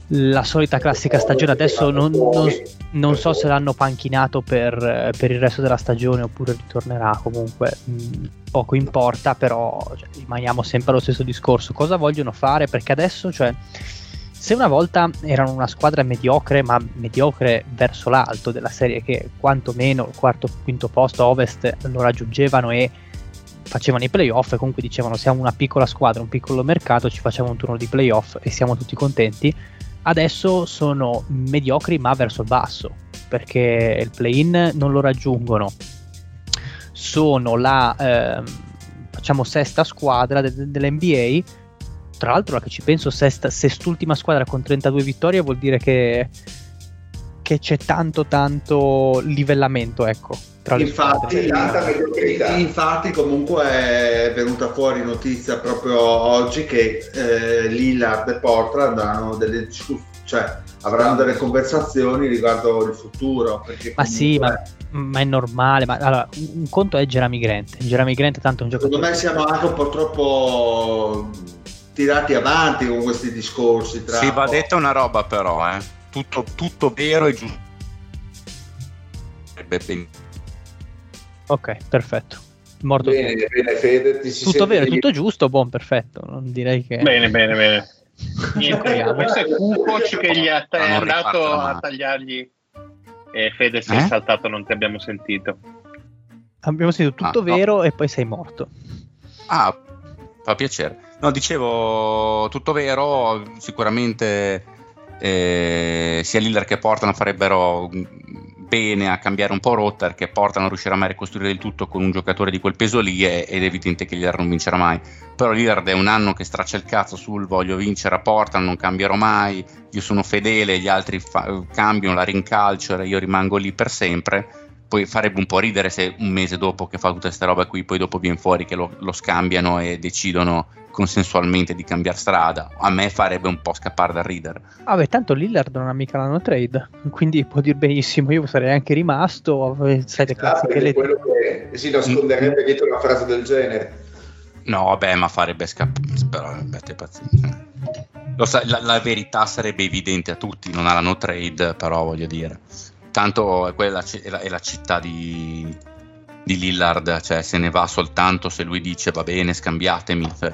la solita classica stagione. Adesso non, non, non so se l'hanno panchinato per, per, il resto della stagione oppure ritornerà. Comunque, mm, poco importa, però cioè, rimaniamo sempre allo stesso discorso. Cosa vogliono fare? Perché adesso, cioè, se una volta erano una squadra mediocre, ma mediocre verso l'alto della serie, che quantomeno il quarto quinto posto ovest lo raggiungevano e facevano i playoff e comunque dicevano siamo una piccola squadra, un piccolo mercato, ci facciamo un turno di playoff e siamo tutti contenti. Adesso sono mediocri ma verso il basso perché il play-in non lo raggiungono. Sono la eh, facciamo sesta squadra de- dell'NBA tra l'altro che ci penso sesta, sest'ultima squadra con 32 vittorie vuol dire che, che c'è tanto tanto livellamento ecco infatti, infatti, comunque è venuta fuori notizia proprio oggi che eh, Lillard e Portland hanno delle discussioni, cioè avranno delle conversazioni riguardo il futuro. Ma sì, ma, ma, è normale. Ma, allora, un conto è Jeremy Grant. Jeremy Grant tanto è un giocatore. Secondo me siamo anche un po' troppo tirati avanti con questi discorsi. Tra... Sì, va detta una roba però, eh. tutto, tutto vero e giusto. Ok, perfetto. Morto bene, tutto. bene, Fede, tutto vero, tutto giusto, buon, perfetto. Non direi che... Bene, bene, bene. [LAUGHS] Niente, questo è Kukoc che gli è, è andato a tagliargli e Fede sei eh? saltato, non ti abbiamo sentito. Abbiamo sentito tutto ah, vero no. e poi sei morto. Ah, fa piacere. No, dicevo tutto vero, sicuramente eh, sia Lillard che Portano farebbero bene a cambiare un po' rotta perché porta a non riuscire mai a ricostruire il tutto con un giocatore di quel peso lì ed è evidente che Lillard non vincerà mai però Lillard è un anno che straccia il cazzo sul voglio vincere a Porta non cambierò mai io sono fedele gli altri fa- cambiano la rincalcio io rimango lì per sempre poi farebbe un po' ridere se un mese dopo che fa tutte queste robe qui poi dopo viene fuori che lo, lo scambiano e decidono consensualmente di cambiare strada. A me farebbe un po' scappare dal ridere. Vabbè, tanto Lillard non ha mica l'anno trade, quindi può dire benissimo, io sarei anche rimasto, sai le classiche le... quello che si nasconderebbe mm. dietro una frase del genere. No, vabbè, ma farebbe scappare, però avete pazienza. Sa, la, la, verità sarebbe evidente a tutti, non ha l'anno trade, però voglio dire. Tanto è, quella, è, la, è la città di, di Lillard, cioè se ne va soltanto se lui dice va bene, scambiatemi. Cioè.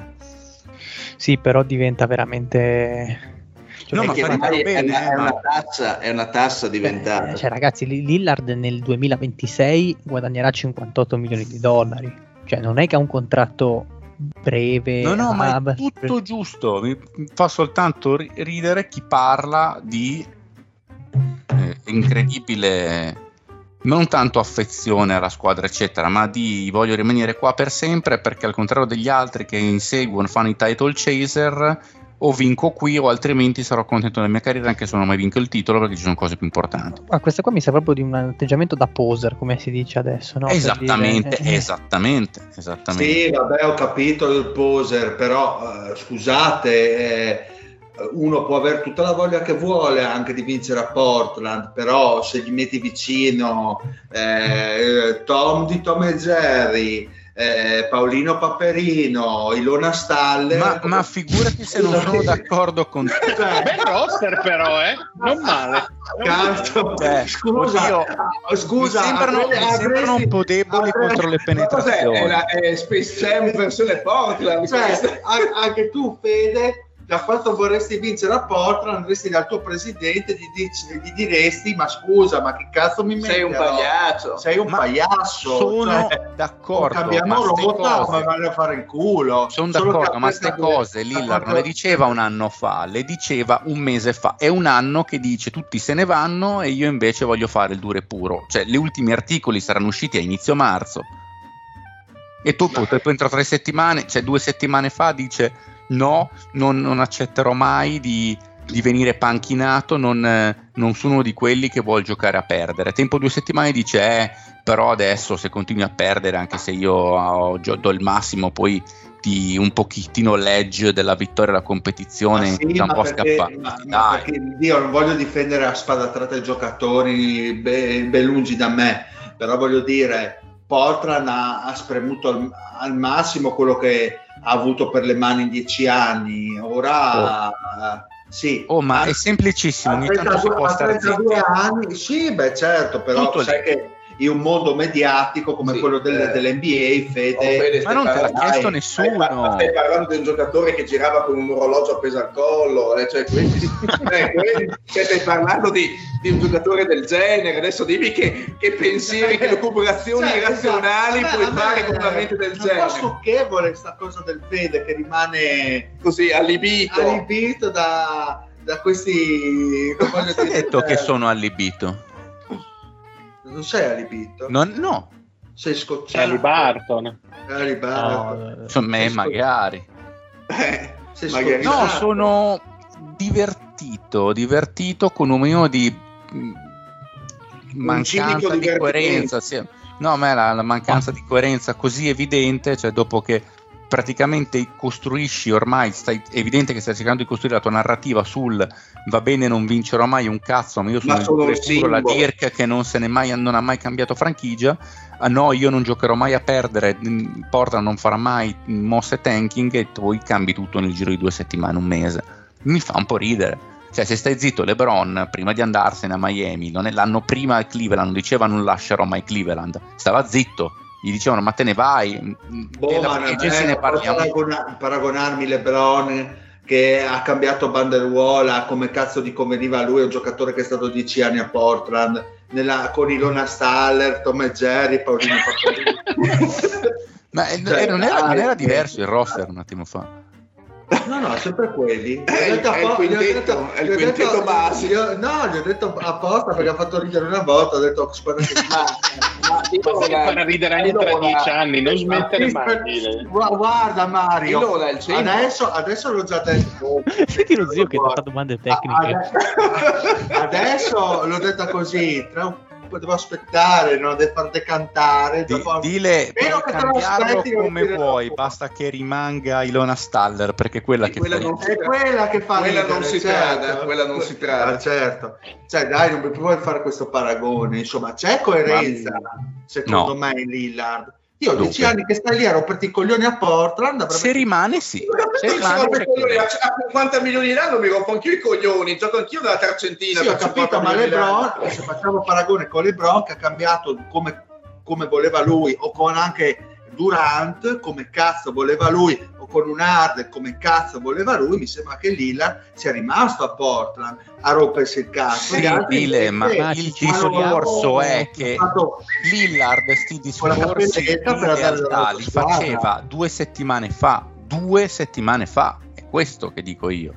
Sì, però diventa veramente... Cioè, no, ma bene, è, una, è, una tassa, è una tassa diventata. Eh, cioè, ragazzi, Lillard nel 2026 guadagnerà 58 milioni di dollari. Cioè, non è che ha un contratto breve. No, no, ma è tutto giusto. Mi fa soltanto ridere chi parla di eh, incredibile non tanto affezione alla squadra, eccetera, ma di voglio rimanere qua per sempre perché al contrario degli altri che inseguono, fanno i title chaser, o vinco qui o altrimenti sarò contento della mia carriera anche se non ho mai vinto il titolo perché ci sono cose più importanti. Ma questa qua mi sa proprio di un atteggiamento da poser, come si dice adesso, no? Esattamente, dire... esattamente, esattamente. Sì, vabbè, ho capito il poser, però uh, scusate... Eh uno può avere tutta la voglia che vuole anche di vincere a Portland, però se gli metti vicino eh, Tom di Tom e Jerry, eh, Paolino Paperino, Ilona Stalle. Ma, ma figurati se non sono d'accordo con te. Cioè, Bel roster, però, eh? Non male. Cazzo, eh, scusa, oddio, scusa, mi sembrano, avresti, mi sembrano un po' deboli avresti, contro le penetrazioni. È, la, è Space Jam verso le Portland. Cioè, anche tu, Fede da quanto vorresti vincere a Portland, andresti dal tuo presidente e gli, dici- gli diresti: Ma scusa, ma che cazzo mi metti? Sei un pagliaccio. Sei un Ma pagliasso. sono cioè, d'accordo, cambiamo ma rotta cose- come vanno a fare il culo. Sono Solo d'accordo, ma queste cose Lillard non le diceva un anno fa, le diceva un mese fa. È un anno che dice tutti se ne vanno e io invece voglio fare il duro e puro. Cioè, gli ultimi articoli saranno usciti a inizio marzo. E tu poi entro tre settimane, cioè due settimane fa, dice no, non, non accetterò mai di, di venire panchinato, non, non sono uno di quelli che vuol giocare a perdere. Tempo due settimane dice eh, però adesso se continui a perdere, anche se io ho- do il massimo, poi ti un pochettino l'edge della vittoria alla competizione Ma sì, un po' scappare. io non voglio difendere a spada tratta i giocatori ben, ben lungi da me, però voglio dire, Portland ha, ha spremuto al, al massimo quello che ha avuto per le mani in dieci anni. Ora, eh, sì. Oh, ma è semplicissimo, ogni tanto si 32 può stare 32 zitti. anni, sì, beh, certo, però Tutto sai lì. che in un mondo mediatico come Sì, quello del- eh. dell'NBA, Fede, Oh, Fede, Ma non te l'ha parlando- chiesto dai, nessuno. Stai parlando di un giocatore che girava con un orologio appeso al collo, eh, cioè, quindi, [LAUGHS] eh, quindi- cioè, stai parlando di, di un giocatore del genere. Adesso dimmi che, che pensieri, che lucubrazioni Cioè, irrazionali esatto. puoi me- fare con una mente del è un po' genere. stucchevole sta cosa del Fede che rimane Così allibito. allibito da, da questi Chi ha detto che sono allibito? Non sei allibito Non- no, sei scocciato Ali Barton. Ali Barton. No, eh, insomma, Sei sco- magari. Eh, sei magari- No, sono divertito, divertito con un minimo di mh, mancanza di coerenza. sì. No, ma è la, la mancanza di coerenza così evidente, cioè dopo che praticamente costruisci ormai, stai, è evidente che stai cercando di costruire la tua narrativa sul va bene non vincerò mai un cazzo, ma io sono Ma il puro, la. Dirk che non, mai, non ha mai cambiato franchigia, ah no io non giocherò mai a perdere, mh, Portland non farà mai mosse tanking e poi cambi tutto nel giro di due settimane, un mese. Mi fa un po' ridere. Cioè, se stai zitto, LeBron prima di andarsene a Miami, non è- l'anno prima a Cleveland, diceva non lascerò mai Cleveland, stava zitto, gli dicevano ma te ne vai, Boh, non agency è- ne parliamo. paragona- paragonarmi LeBron che ha cambiato banderuola come cazzo di conveniva a lui, un giocatore che è stato dieci anni a Portland nella- con Ilona Staller, Tom e Jerry, Paolino Papolini. [LAUGHS] Ma eh, Cioè, non, era, non era diverso il roster un attimo fa. No, no, sempre quelli. È il- detto è il quintetto, detto- è il detto- quintetto base. gli ho- No, gli ho detto apposta perché ha fatto ridere una volta, ho detto guarda che Ma Ma devi fare ridere anche tra dieci anni, non smettere Sì, mai. Guarda Mario, Allora, adesso, adesso l'ho già detto. Vedi lo zio che ti fa domande tecniche. Ade- [LAUGHS] Adesso l'ho detta così, tra un devo aspettare, non devo far decantare. Di- dopo- dile, puoi cambiarlo come vuoi, dopo. basta che rimanga Ilona Staller, perché è quella Sì, che quella fa- non È quella che fa Quella ridere, non si certo. trada, quella non si trada. Ah, certo. Cioè, dai, non mi puoi fare questo paragone. Insomma, c'è coerenza, secondo No. me, in Lillard. Io ho Dunque. dieci anni che stai lì a romperti i coglioni a Portland. avrebbe- Se rimane sì, se rimane a a 50 milioni l'anno mi rompo anch'io i coglioni, gioco anch'io nella tercentina. Sì, ho capito, 50 ma. LeBron, se facciamo paragone con LeBron che ha cambiato come, come voleva lui o con anche Durant come cazzo voleva lui con un Harden come cazzo voleva lui, mi sembra che Lillard sia rimasto a Portland a rompersi il cazzo. Sì, Dile, ma Ma il discorso è che fatto- Lillard sti Con la discorsi in realtà li faceva due settimane fa, due settimane fa, è questo che dico io.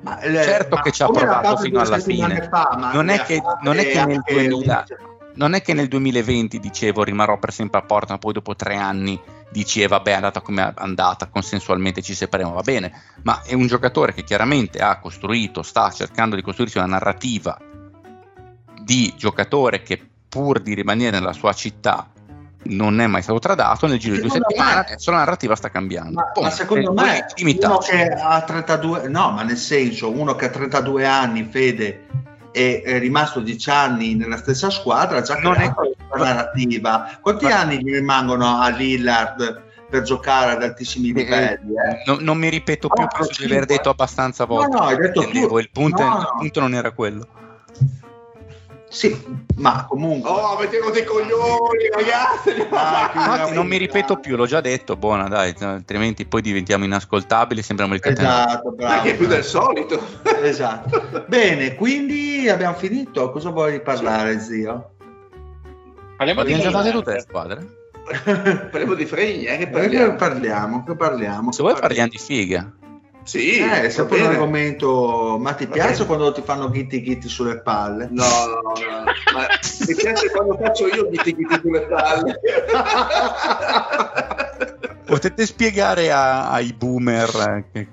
ma, eh, certo ma che ci ha provato fino alla fine. fa, Non è che- non è che nel anche 2000 un- Non è che nel 2020 dicevo rimarrò per sempre a Portland, poi dopo tre anni dice vabbè è andata come è andata, consensualmente ci separiamo, va bene, ma è un giocatore che chiaramente ha costruito, sta cercando di costruirsi una narrativa di giocatore che pur di rimanere nella sua città non è mai stato tradato, nel giro di due settimane me- adesso la narrativa sta cambiando. Ma, Poi, ma secondo me uno che ha 32 no ma nel senso uno che ha 32 anni fede e è rimasto 10 anni nella stessa squadra già Non è- narrativa quanti Ma- anni gli rimangono a Lillard per giocare ad altissimi livelli eh? No- non mi ripeto più, No, penso di aver detto abbastanza No, volte. no, hai detto tu. il, punto, No, il no. punto non era quello. Sì, ma comunque... Oh, avete rotto i coglioni, ragazzi! Ah, [LAUGHS] non mi ripeto più, l'ho già detto, buona dai, altrimenti poi diventiamo inascoltabili, sembriamo il catena. Esatto, bravo. È più del solito. Esatto. Bene, quindi abbiamo finito. Cosa vuoi parlare, zio? Parliamo di fatte Milan. tutte le squadre. [LAUGHS] Parliamo di fregni, eh, che Che parliamo. parliamo? Che parliamo? Se vuoi parliamo di figa. Sì, Eh, è sempre un argomento. Ma ti piace quando ti fanno ghitti ghitti sulle palle? No, no, no, no. Ma mi piace quando faccio io gli tigiti sulle palle. [LAUGHS] Potete spiegare a- ai boomer eh, che,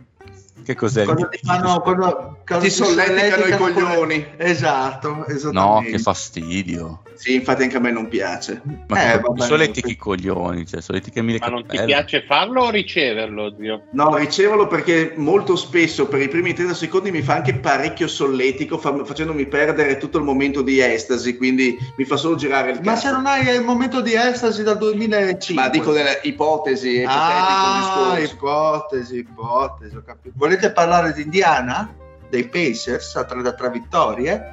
che cos'è Quando ti fanno. Quando, quando Ti solleticano i coglioni. Esatto, No, che fastidio. Sì, infatti anche a me non piace. Ma Eh, che vabbè, solletichi i coglioni, cioè solletichimi le Ma non ti piace farlo o riceverlo, zio? No, ricevolo perché molto spesso per i primi 30 secondi mi fa anche parecchio solletico, fa- facendomi perdere tutto il momento di estasi, quindi mi fa solo girare il Ma cazzo. se non hai il momento di estasi dal 2005. Ma dico delle ipotesi, Ah, ipotetico discorso. ipotesi, ipotesi, ho capito. Volete parlare di Indiana? Dei Pacers a 3 da 3 vittorie?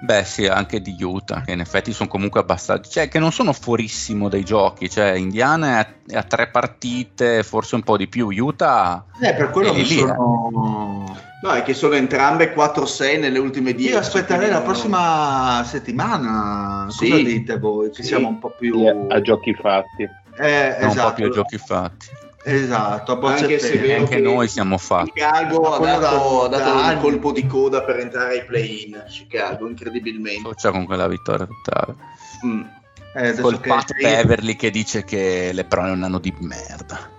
Beh, sì, anche di Utah, che in effetti sono comunque abbastanza. cioè, che non sono fuorissimo dai giochi. Cioè, Indiana è a, è a tre partite, forse un po' di più. Utah. Eh, per quello che lì, sono... No, è che sono entrambe 4-6 nelle ultime 10. Io aspetterei la prossima settimana. Sì. Cosa dite voi? Che Sì. siamo un po' più... A giochi fatti. Eh, esatto. un po' più ai giochi fatti. Esatto, a bocce Anche se vero Anche che noi siamo fatti. Chicago ha dato, da- ha dato da un anni. colpo di coda per entrare ai play-in. Chicago, incredibilmente. Socià con quella vittoria totale. Mm. Eh, Col che- Pat Beverly che dice che le prone non hanno di merda.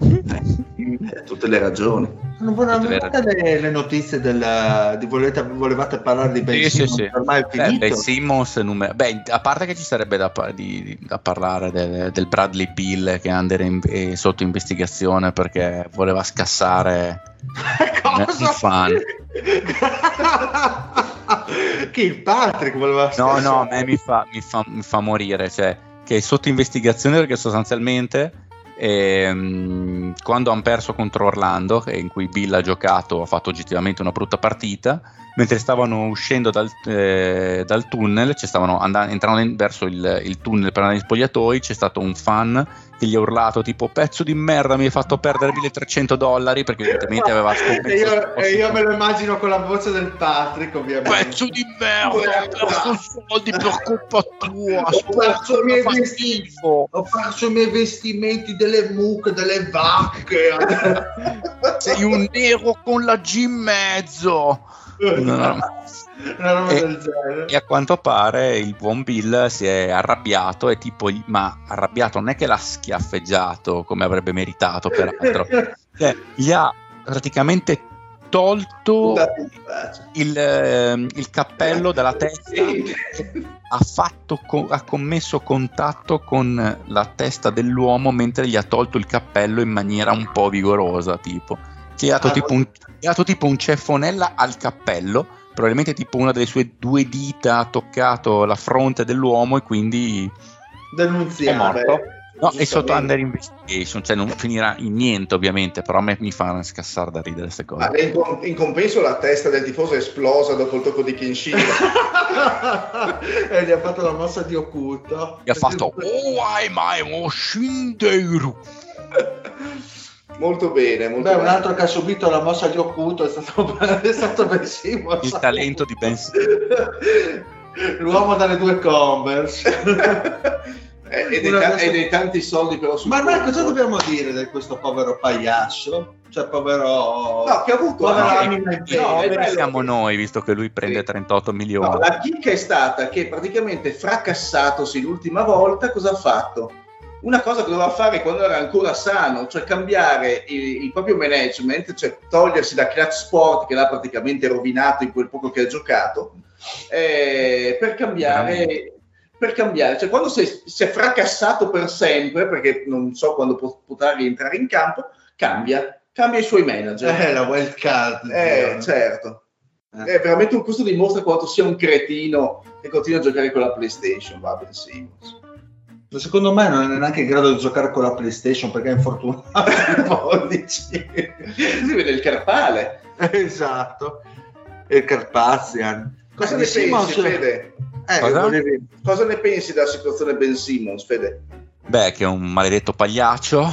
Eh, tutte le ragioni. Non volevate le- le, notizie del, di volete, volevate parlare di Ben Sì, sì, Simmons, sì. ormai è Beh, finito Ben Simmons, numer- beh, a parte che ci sarebbe da, di- da parlare del, del Bradley Bill che in- è sotto investigazione perché voleva scassare [LAUGHS] Cosa? i fan. [LAUGHS] che il Patrick voleva No, no, a scassare. me mi fa, mi fa- mi fa morire, cioè, che è sotto investigazione perché sostanzialmente ehm, quando hanno perso contro Orlando, e in cui Bill ha giocato, ha fatto oggettivamente una brutta partita, mentre stavano uscendo dal, eh, dal tunnel, ci stavano andando, entrando in- verso il, il tunnel per andare in spogliatoi, c'è stato un fan che gli ha urlato tipo pezzo di merda mi hai fatto perdere 1300 dollari perché evidentemente aveva e scommesso io, e io me lo immagino con la voce del Patrick ovviamente. Pezzo di merda ho perso soldi per colpa tua Ho perso i miei vestiti. ho perso i miei vestimenti delle mucche delle vacche. Sei un nero con la G in mezzo No, no. [LAUGHS] una roba E- del genere. e a quanto pare il buon Bill si è arrabbiato e tipo ma arrabbiato non è che l'ha schiaffeggiato come avrebbe meritato peraltro. [LAUGHS] Cioè, gli ha praticamente tolto il, ehm, il cappello dalla [LAUGHS] testa. Ha, fatto co- ha commesso contatto con la testa dell'uomo mentre gli ha tolto il cappello in maniera un po' vigorosa tipo Ah, tipo, un, dato tipo un ceffonella al cappello probabilmente tipo una delle sue due dita ha toccato la fronte dell'uomo e quindi denunziamo È morto? no, è sotto under investigation cioè non finirà in niente ovviamente però a me mi fa scassare da ridere queste cose. Ma in, com- in compenso la testa del tifoso è esplosa dopo il tocco di Kenshin. [LAUGHS] e gli ha fatto la mossa di occulto. Gli ha fatto oh ai mai mo shinderu [LAUGHS] molto bene, molto Beh, un bene. altro che ha subito la mossa di occulto è stato, [LAUGHS] è stato Ben Simmons. il talento di Ben L'uomo dalle due Converse. Eh, [LAUGHS] e, dei ta- e dei tanti soldi però sul Ma conto. cosa dobbiamo dire di questo povero pagliaccio? Cioè, povero... No, che ha avuto anche- anima in No, pena. è poveri bello siamo che- noi visto che lui prende Sì. 38 milioni No, la chicca è stata che praticamente fracassatosi l'ultima volta, cosa ha fatto? Una cosa che doveva fare quando era ancora sano, cioè cambiare il, il proprio management, cioè togliersi da Clutch Sport che l'ha praticamente rovinato in quel poco che ha giocato, eh, per cambiare, per cambiare. Cioè quando si è, fracassato per sempre, perché non so quando pot- potrà rientrare in campo, cambia, cambia i suoi manager. Eh, la wild card. Eh, certo. Eh, veramente questo dimostra quanto sia un cretino che continua a giocare con la PlayStation. Va Ben Simmons. Secondo me non è neanche in grado di giocare con la PlayStation perché è infortunato [LAUGHS] ai pollici. Si vede il carpale. esatto. E il Carpazian. Cosa ne di Simmons- pensi, Fede? Eh, Cosa? volevi- Cosa ne pensi della situazione Ben Simmons, Fede? Beh, che è un maledetto pagliaccio,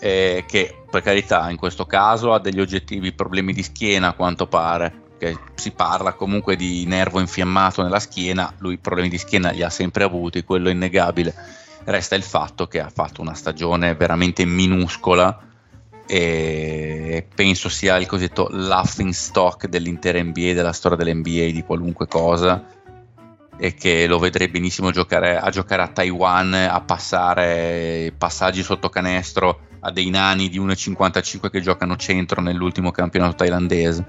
eh, che per carità in questo caso ha degli oggettivi problemi di schiena a quanto pare, che si parla comunque di nervo infiammato nella schiena, lui problemi di schiena li ha sempre avuti, quello è innegabile. Resta il fatto che ha fatto una stagione veramente minuscola e penso sia il cosiddetto laughing stock dell'intera NBA, della storia dell'NBA, di qualunque cosa e che lo vedrei benissimo giocare a giocare a Taiwan, a passare passaggi sotto canestro a dei nani di 1,55 che giocano centro nell'ultimo campionato thailandese.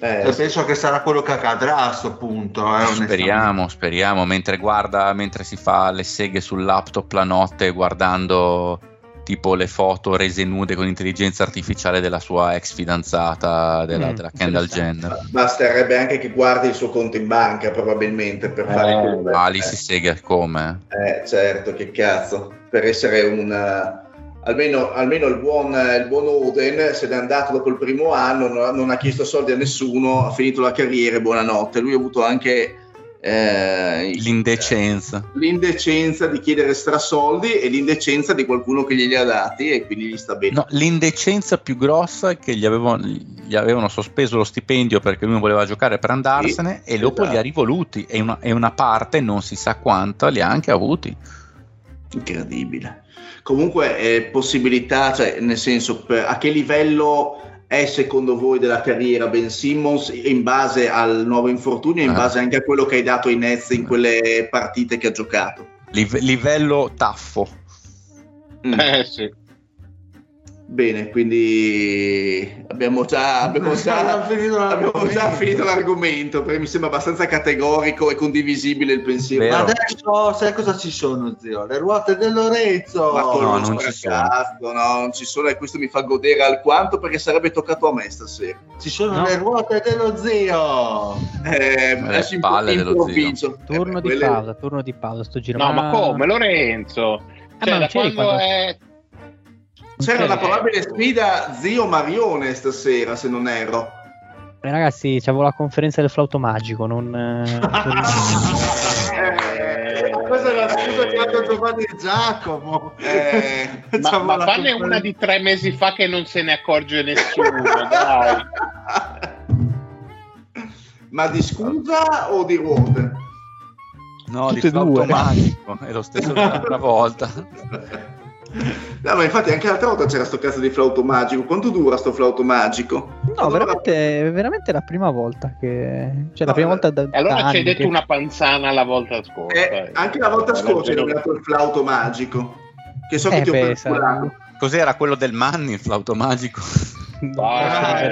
E penso che sarà quello che accadrà a questo punto. Eh. Speriamo, speriamo, mentre guarda, mentre si fa le seghe sul laptop la notte guardando tipo le foto rese nude con intelligenza artificiale della sua ex fidanzata, della, Mm, della Kendall. Jenner. Basterebbe anche che guardi il suo conto in banca, probabilmente, per fare Eh, quello. Ah, lì si seghe come? Eh, certo, che cazzo. Per essere un... almeno, almeno il, buon, il buon Oden se n'è andato dopo il primo anno, non ha, non ha chiesto soldi a nessuno, ha finito la carriera buonanotte. Lui ha avuto anche... eh, L'indecenza. l'indecenza di chiedere strasoldi e l'indecenza di qualcuno che glieli ha dati e quindi gli sta bene. No, l'indecenza più grossa è che gli avevano, gli avevano sospeso lo stipendio perché lui non voleva giocare per andarsene Sì, e dopo esatto. li ha rivoluti e una, e una parte, non si sa quanta, li ha anche avuti. Incredibile. Comunque, eh, possibilità, cioè, nel senso, per- a che livello è secondo voi della carriera Ben Simmons in base al nuovo infortunio e in Ah. base anche a quello che hai dato ai Nets in quelle partite che ha giocato? Live- livello taffo. Mm. Eh sì. Bene, quindi abbiamo già, abbiamo [LAUGHS] già, Abbiamo finito [LAUGHS] abbiamo già l'argomento. finito l'argomento perché mi sembra abbastanza categorico e condivisibile il pensiero. Vero. Adesso sai cosa ci sono, zio? Le ruote del Lorenzo. Ma con No, lo non ci sono. no, non ci sono e questo mi fa godere alquanto perché sarebbe toccato a me stasera. Ci sono No. le ruote dello zio. Eh, Le adesso in- palle dello improvviso. Turno Eh, di quelle- pausa, turno di pausa, sto giro. No, ma come? Lorenzo? Ah, Cioè, ma non da c'eri quando quando- è... C'era una probabile sfida zio Marione stasera, se non erro. Eh, ragazzi, c'avevo la conferenza del flauto magico, non... eh, [LAUGHS] Eh, Questa è la scusa che ha dato Giovanni e Giacomo. Eh, Ma, ma la fanne una di tre mesi fa che non se ne accorge nessuno, dai. Ma di scusa o di ruote? No, Tutte di e due. automatico, è lo stesso dell'altra volta. [LAUGHS] [LAUGHS] No, ma infatti anche l'altra volta c'era sto cazzo di flauto magico. Quanto dura sto flauto magico? No, veramente, veramente è la prima volta che... Cioè, la prima volta da, E allora da ci hai detto che- una panzana la volta scorsa. Eh, anche la volta Allora, scorsa hai nominato il flauto magico. Che so che Eh, ti ho perculato. Cos'era quello del Manni, il flauto magico? Non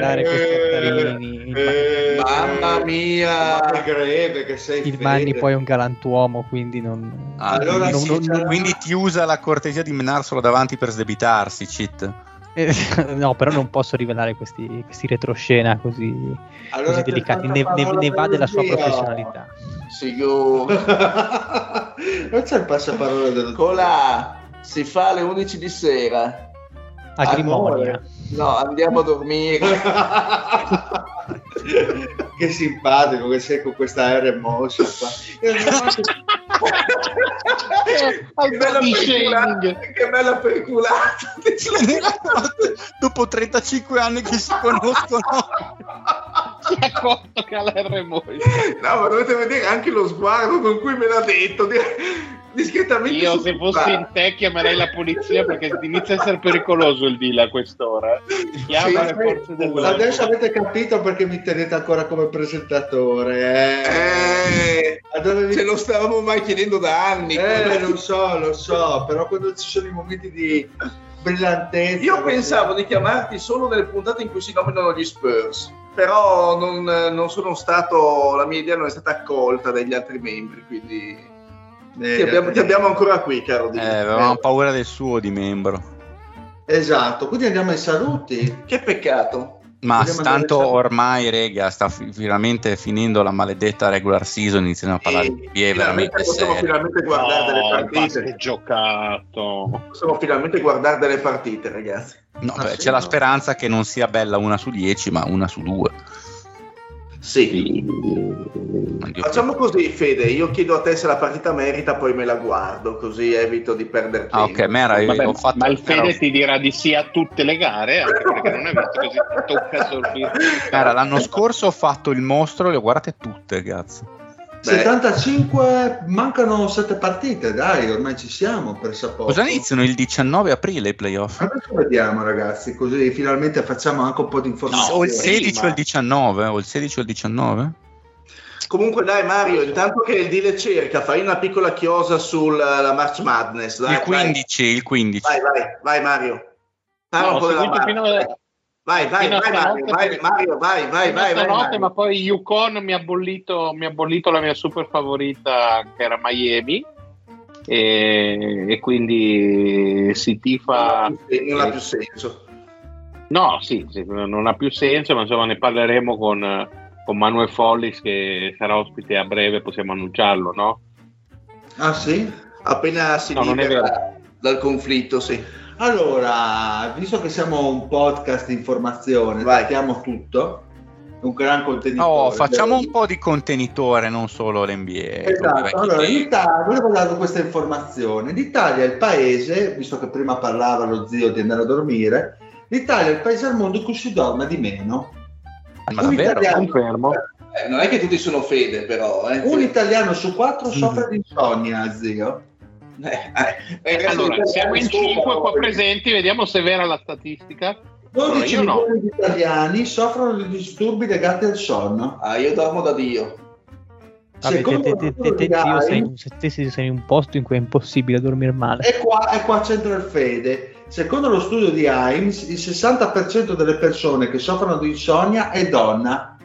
dare questi eh, Eh, Mamma mia. Greve che sei il fede. Manni poi è un galantuomo, quindi non... Allora quindi, sì, non- c'era- quindi ti usa la cortesia di menarselo davanti per sdebitarsi, cheat. Eh, [LAUGHS] no, però non posso rivelare questi, questi retroscena così, Allora così delicati. Ne, ne- parola ne va della sua professionalità. Sicuro. [LAUGHS] non c'è il passaparola zio. Colà, si fa alle 11 di sera. Agrimonia. No, andiamo a dormire. [LAUGHS] che simpatico che sei con questa R mossa qua. [LAUGHS] che bella perculata, che bella [LAUGHS] perculata. Dopo 35 anni che si conoscono. Si è accorto che ha l'R molto. No, ma dovete vedere anche lo sguardo con cui me l'ha detto. Di- Discretamente. Io se fossi in te chiamerei la polizia perché inizia a essere pericoloso il deal a quest'ora. Chiama Sì, le forze Adesso dell'ordine. avete capito perché mi tenete ancora come presentatore. Eh. Eh, ce lo stavamo mai chiedendo da anni. Eh, lo so, lo so, però quando ci sono i momenti di brillantezza... Io pensavo di chiamarti solo nelle puntate in cui si nominano gli Spurs, però non, non sono stato, la mia idea non è stata accolta dagli altri membri, quindi Eh, ti, abbiamo, ti abbiamo ancora qui, caro Eh, Dino. avevamo paura del suo di membro. Esatto, quindi andiamo ai saluti. Che peccato. Ma Vogliamo tanto ormai, rega, sta fi- finalmente finendo la maledetta regular season, iniziano a parlare di NBA finalmente veramente possiamo serie. finalmente guardare delle No, partite. che giocato. Possiamo finalmente guardare delle partite, ragazzi. No, beh, sì, c'è la speranza che non sia bella una su 10, ma una su due. Sì. Facciamo così, Fede. Io chiedo a te se la partita merita, poi me la guardo, così evito di perdere tempo. Ah, ok, Mera, io Vabbè, ho fatto... ma il Fede Mera- ti dirà di sì a tutte le gare, anche perché non è visto così tocca sorbire. Mera, l'anno scorso ho fatto il mostro, le ho guardate tutte, cazzo. Beh. 75, mancano 7 partite, dai, ormai ci siamo per sapore. Cosa iniziano il 19 aprile i playoff? Adesso vediamo ragazzi, così finalmente facciamo anche un po' di o informazioni. il 16 prima. o il 19? O il 16 o il 19? Comunque, dai, Mario, intanto che il deal cerca, fai una piccola chiosa sulla March Madness. Dai, Il 15, il 15. Vai, vai, vai, Mario. Parla No, un ho po' della seguito March. fino a- Vai, vai, vai, Mario, vai, Mario, vai, vai, vai, vai, Mario. ma poi Yukon mi ha bollito, mi ha bollito la mia super favorita che era Miami e, e quindi si tifa Non ha più senso. no sì, sì, non ha più senso ma insomma ne parleremo con, con Manuel Follis che sarà ospite a breve possiamo annunciarlo no? Ah sì? Appena si No, libera dal conflitto, sì. Allora, visto che siamo un podcast di informazione, Vai. trattiamo tutto, un gran contenitore. Oh, facciamo un po' di contenitore, non solo l'NBA. Esatto, allora in. Italia, volevo dare questa informazione. L'Italia è il paese, visto che prima parlava lo zio di andare a dormire, l'Italia è il paese al mondo in cui si dorme di meno. Ma un davvero? italiano- Confermo. Eh, non è che tutti sono fede, però. Eh. Un italiano su quattro soffre di insonnia, zio. Eh, eh, eh, Allora, siamo in italiani 5 qua presenti, vediamo se è vera la statistica. 12 io no. milioni di italiani soffrono di disturbi legati al sonno. Ah, io dormo da Dio. Vabbè, te, Secondo te- te- lo studio te- di te- zio, sei, te sei sei in un posto in cui è impossibile dormire male. E qua, e qua c'entra il fede. Secondo lo studio di Heinz, il 60% delle persone che soffrono di insonnia è donna.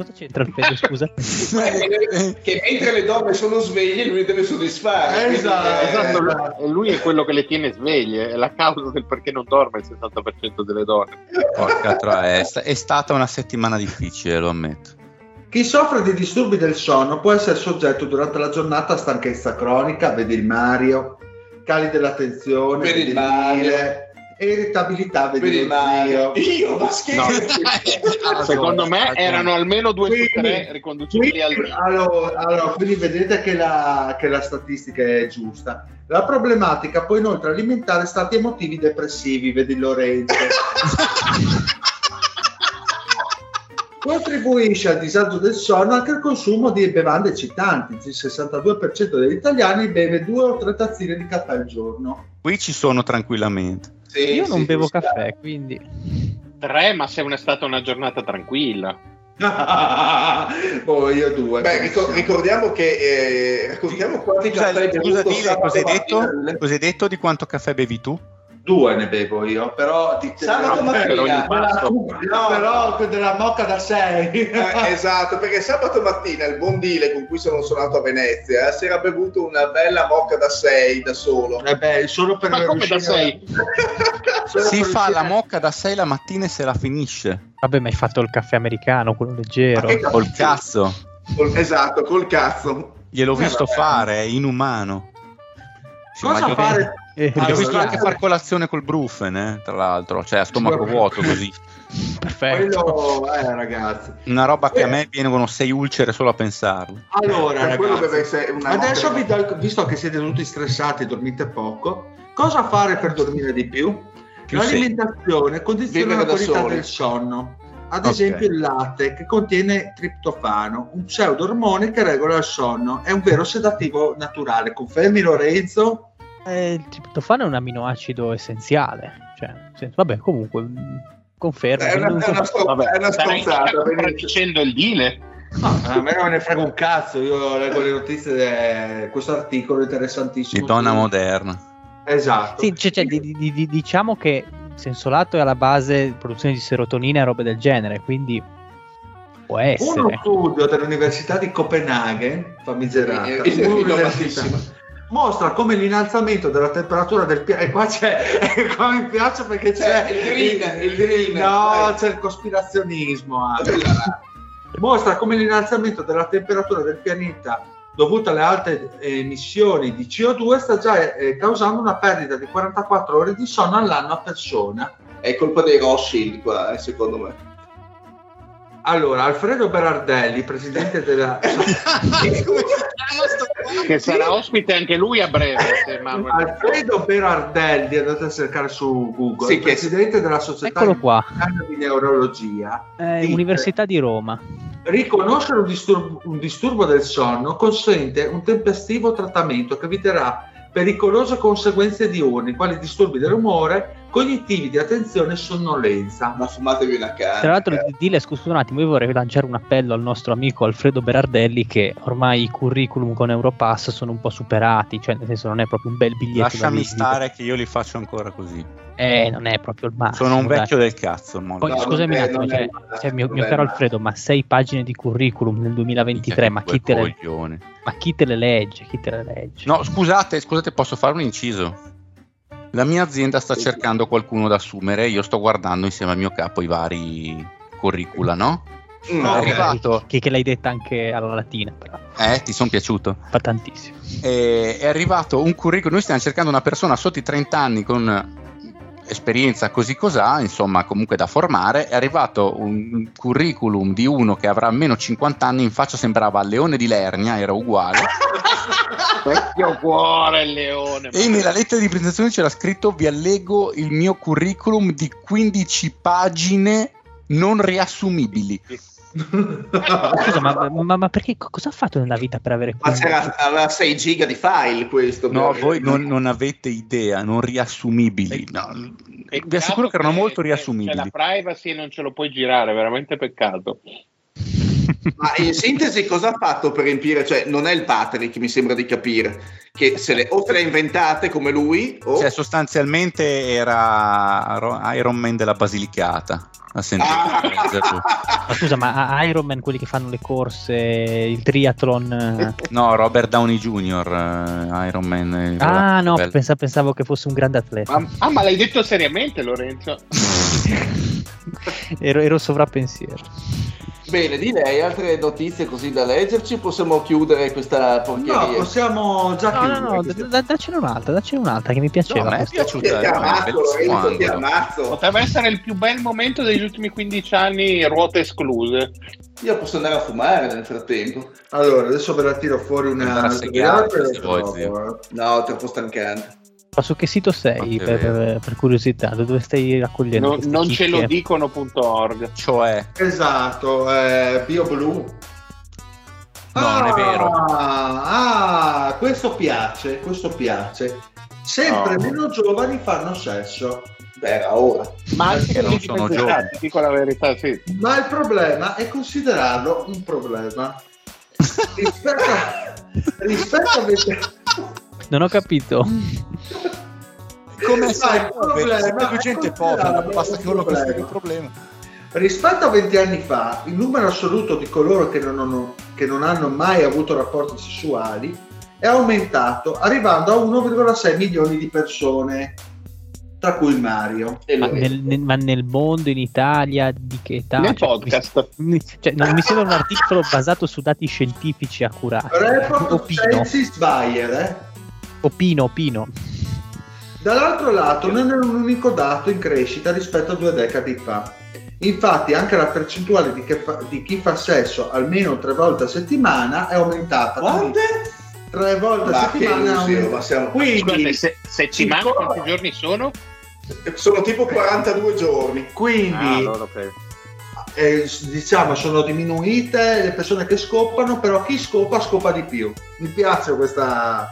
Cosa c'entra il Fede, scusa? [LAUGHS] che mentre le donne sono sveglie, lui deve soddisfare. Esatto, Quindi, eh, Esatto, esatto. lui- è quello che le tiene sveglie, è la causa del perché non dorme il 60% delle donne. Porca troia, è, sta- è stata una settimana difficile, lo ammetto. Chi soffre di disturbi del sonno può essere soggetto durante la giornata a stanchezza cronica, vedi il Mario, cali dell'attenzione, Vedi il Mario. E irritabilità, vedi, Mario. Io, ma scherzi. [LAUGHS] Secondo me erano almeno due Quindi- tre riconducibili al allora, allora, quindi vedete che la, che la statistica è giusta. La problematica può inoltre alimentare stati emotivi depressivi, vedi Lorenzo. [LAUGHS] Contribuisce al disagio del sonno anche il consumo di bevande eccitanti. Il 62% degli italiani beve due o tre tazzine di caffè al giorno. Qui ci sono tranquillamente. Sì, Io non sì, bevo sì. caffè, quindi... tre, ma se è stata una giornata tranquilla. [LAUGHS] oh, io due. Beh, ricor- ricordiamo che eh, raccontiamo quanti Scusa, caffè hai scusa bevuto Dile, sabato cos'hai detto? mattina. Cos'hai detto di quanto caffè bevi tu? Due ne bevo io, però di Sabato della- mattina. Pasto. No, però quella della mocca da 6. Eh, [LAUGHS] esatto, perché sabato mattina il buon Dile con cui sono suonato a Venezia eh, si era bevuto una bella mocca da 6 da solo. Eh beh, solo per Ma come da sei? [LAUGHS] Si per fa la mocca da 6 la mattina e se la finisce. Vabbè, ma hai fatto il caffè americano, quello leggero. Col cazzo. Col- esatto, col cazzo. Gliel'ho Eh, visto vabbè. fare, è inumano. Cosa fare? Eh, ho visto Allora, anche far colazione col brufen, eh, tra l'altro, cioè a stomaco Sì. vuoto così. [LAUGHS] Perfetto. Quello, eh, ragazzi. Una roba che a me vengono sei ulcere solo a pensarlo. Allora, quello ragazzi, adesso vi do, visto che siete tutti stressati e dormite poco, cosa fare per dormire di più? Più L'alimentazione condiziona Vivere la qualità soli. del sonno. Ad Ok. esempio il latte che contiene triptofano, un pseudo-ormone che regola il sonno. È un vero sedativo naturale. Confermi Lorenzo? Eh, il triptofano è un aminoacido essenziale. Cioè, senso- vabbè, comunque, mh, confermo. È una, è so- una, stro- Vabbè, è una stai stronzata. stai dicendo il dile? No, a me non me ne frega un cazzo. Io leggo le notizie di questo articolo interessantissimo. Di donna moderna. Esatto. Sì, cioè, cioè, di- di- di- diciamo che il sensolato è alla base di produzione di serotonina e robe del genere, quindi può Uno essere. studio dell'Università di Copenaghen, famigerata, Eh, eh. Mostra come l'innalzamento della temperatura del pianeta. E qua c'è, qua mi piace perché c'è C'è il green, il green, No, dai. c'è il cospirazionismo. Mostra come l'innalzamento della temperatura del pianeta dovuta alle alte emissioni di CO2 sta già eh, causando una perdita di 44 ore di sonno all'anno a persona. È colpa dei Rothschild qua, eh, secondo me. Allora, Alfredo Berardelli, presidente della... [LAUGHS] che sarà ospite anche lui a breve. [LAUGHS] Alfredo Berardelli, andate a cercare su Google, Sì, che- presidente della Società Eccolo qua. Italiana di Neurologia, Eh, dice, Università di Roma. riconoscere un disturbo, un disturbo del sonno consente un tempestivo trattamento che eviterà pericolose conseguenze diurne, quali disturbi dell'umore, cognitivi di attenzione e sonnolenza. Ma fumatevi una canna. Tra l'altro, Dile, scusa un attimo, io vorrei lanciare un appello al nostro amico Alfredo Berardelli che ormai i curriculum con Europass sono un po' superati, cioè nel senso non è proprio un bel biglietto. Lasciami stare che io li faccio ancora così. Eh, non è proprio il massimo. Sono un dai. vecchio del cazzo. Poi No, scusami un attimo, cioè, cioè, mio, mio caro. Alfredo, ma sei pagine di curriculum nel 2023, ma chi, le, ma chi te le legge? Chi te le legge? No, scusate, scusate, posso fare un inciso? La mia azienda sta cercando qualcuno da assumere, io sto guardando insieme al mio capo i vari curricula, no? Mm, È ok. arrivato, Che, che l'hai detta anche alla latina, però eh, ti sono piaciuto? fa tantissimo. E- è arrivato un curriculum, noi stiamo cercando una persona sotto i 30 anni con esperienza così cos'ha, insomma comunque da formare, è arrivato un curriculum di uno che avrà almeno 50 anni, in faccia sembrava Leone di Lernia, era uguale, [LAUGHS] Vecchio cuore, il leone. e nella lettera di presentazione c'era scritto vi allego il mio curriculum di 15 pagine non riassumibili. Scusa, ma, ma- ma perché co- cosa ha fatto nella vita per avere Ma 15? c'era, aveva 6 giga di file questo. No, però. voi non, non avete idea, non riassumibili. No, Peccato vi assicuro che erano molto C'è la riassumibili. privacy e non ce lo puoi girare, veramente peccato. Ma in sintesi cosa ha fatto per riempire? Cioè, non è il Patrick, mi sembra di capire, che se le, o se le ha inventate come lui, o... Cioè, sostanzialmente era Ro- Iron Man della Basilicata. Ha sentito? Ah. Ma scusa, ma a- Iron Man, quelli che fanno le corse, il triathlon... eh, No, Robert Downey Jr., eh, Iron Man. eh, Ah no, pensa- pensavo che fosse un grande atleta. Ma, ah, ma l'hai detto seriamente, Lorenzo? [LAUGHS] ero, ero sovrappensiero. Bene, di lei altre notizie così da leggerci, possiamo chiudere questa No, porcheria. possiamo già No, no, chiudere. no, questa- d- d- daccene un'altra, daccene un'altra che mi No, piaceva. a me è piaciuta. Ti è ammazzo, Lorenzo, ti ammazzo. Potrebbe essere il più bel momento degli ultimi 15 anni, ruote escluse. Io posso andare a fumare nel frattempo. Allora, adesso ve la tiro fuori una... a segare, ve la se vuoi, trovo, zio. eh. No, troppo stancante. Ma su che sito sei per, per- per curiosità? Da dove stai raccogliendo? No- non ce lo dicono.org. Cioè, Esatto, eh, BioBlue. No, non è vero. Ah, ah, questo piace, questo piace. Sempre No. meno giovani fanno sesso. Beh, era ora. Ma anche Perché non sono giovani. ti dico la verità, sì. Ma il problema è considerarlo un problema. [LAUGHS] Rispetto a, rispetto a Non ho capito. [LAUGHS] come sai, il problema sempre più è gente considerarlo povera, basta che un uno problema. costruisca il problema. rispetto a 20 anni fa, il numero assoluto di coloro che non, hanno, che non hanno mai avuto rapporti sessuali è aumentato, arrivando a 1,6 milioni di persone, tra cui Mario. Ma nel, nel- ma nel mondo, in Italia, di che età? Nel Cioè, podcast. mi- cioè, non mi sembra un articolo basato su dati scientifici accurati. Report Opino, Census Bayer, eh? Opino, opino. Dall'altro lato non è un unico dato in crescita rispetto a due decadi fa. Infatti anche la percentuale di, che fa- di chi fa sesso almeno tre volte a settimana è aumentata. Quante? Tre volte a Ma settimana ma siamo... Scusate, Quindi, se, settimana Cinque- quanti giorni sono? Sono tipo 42 giorni. quindi Ah, allora, ok. eh, diciamo sono diminuite le persone che scopano, però chi scopa scopa di più. Mi piace questa,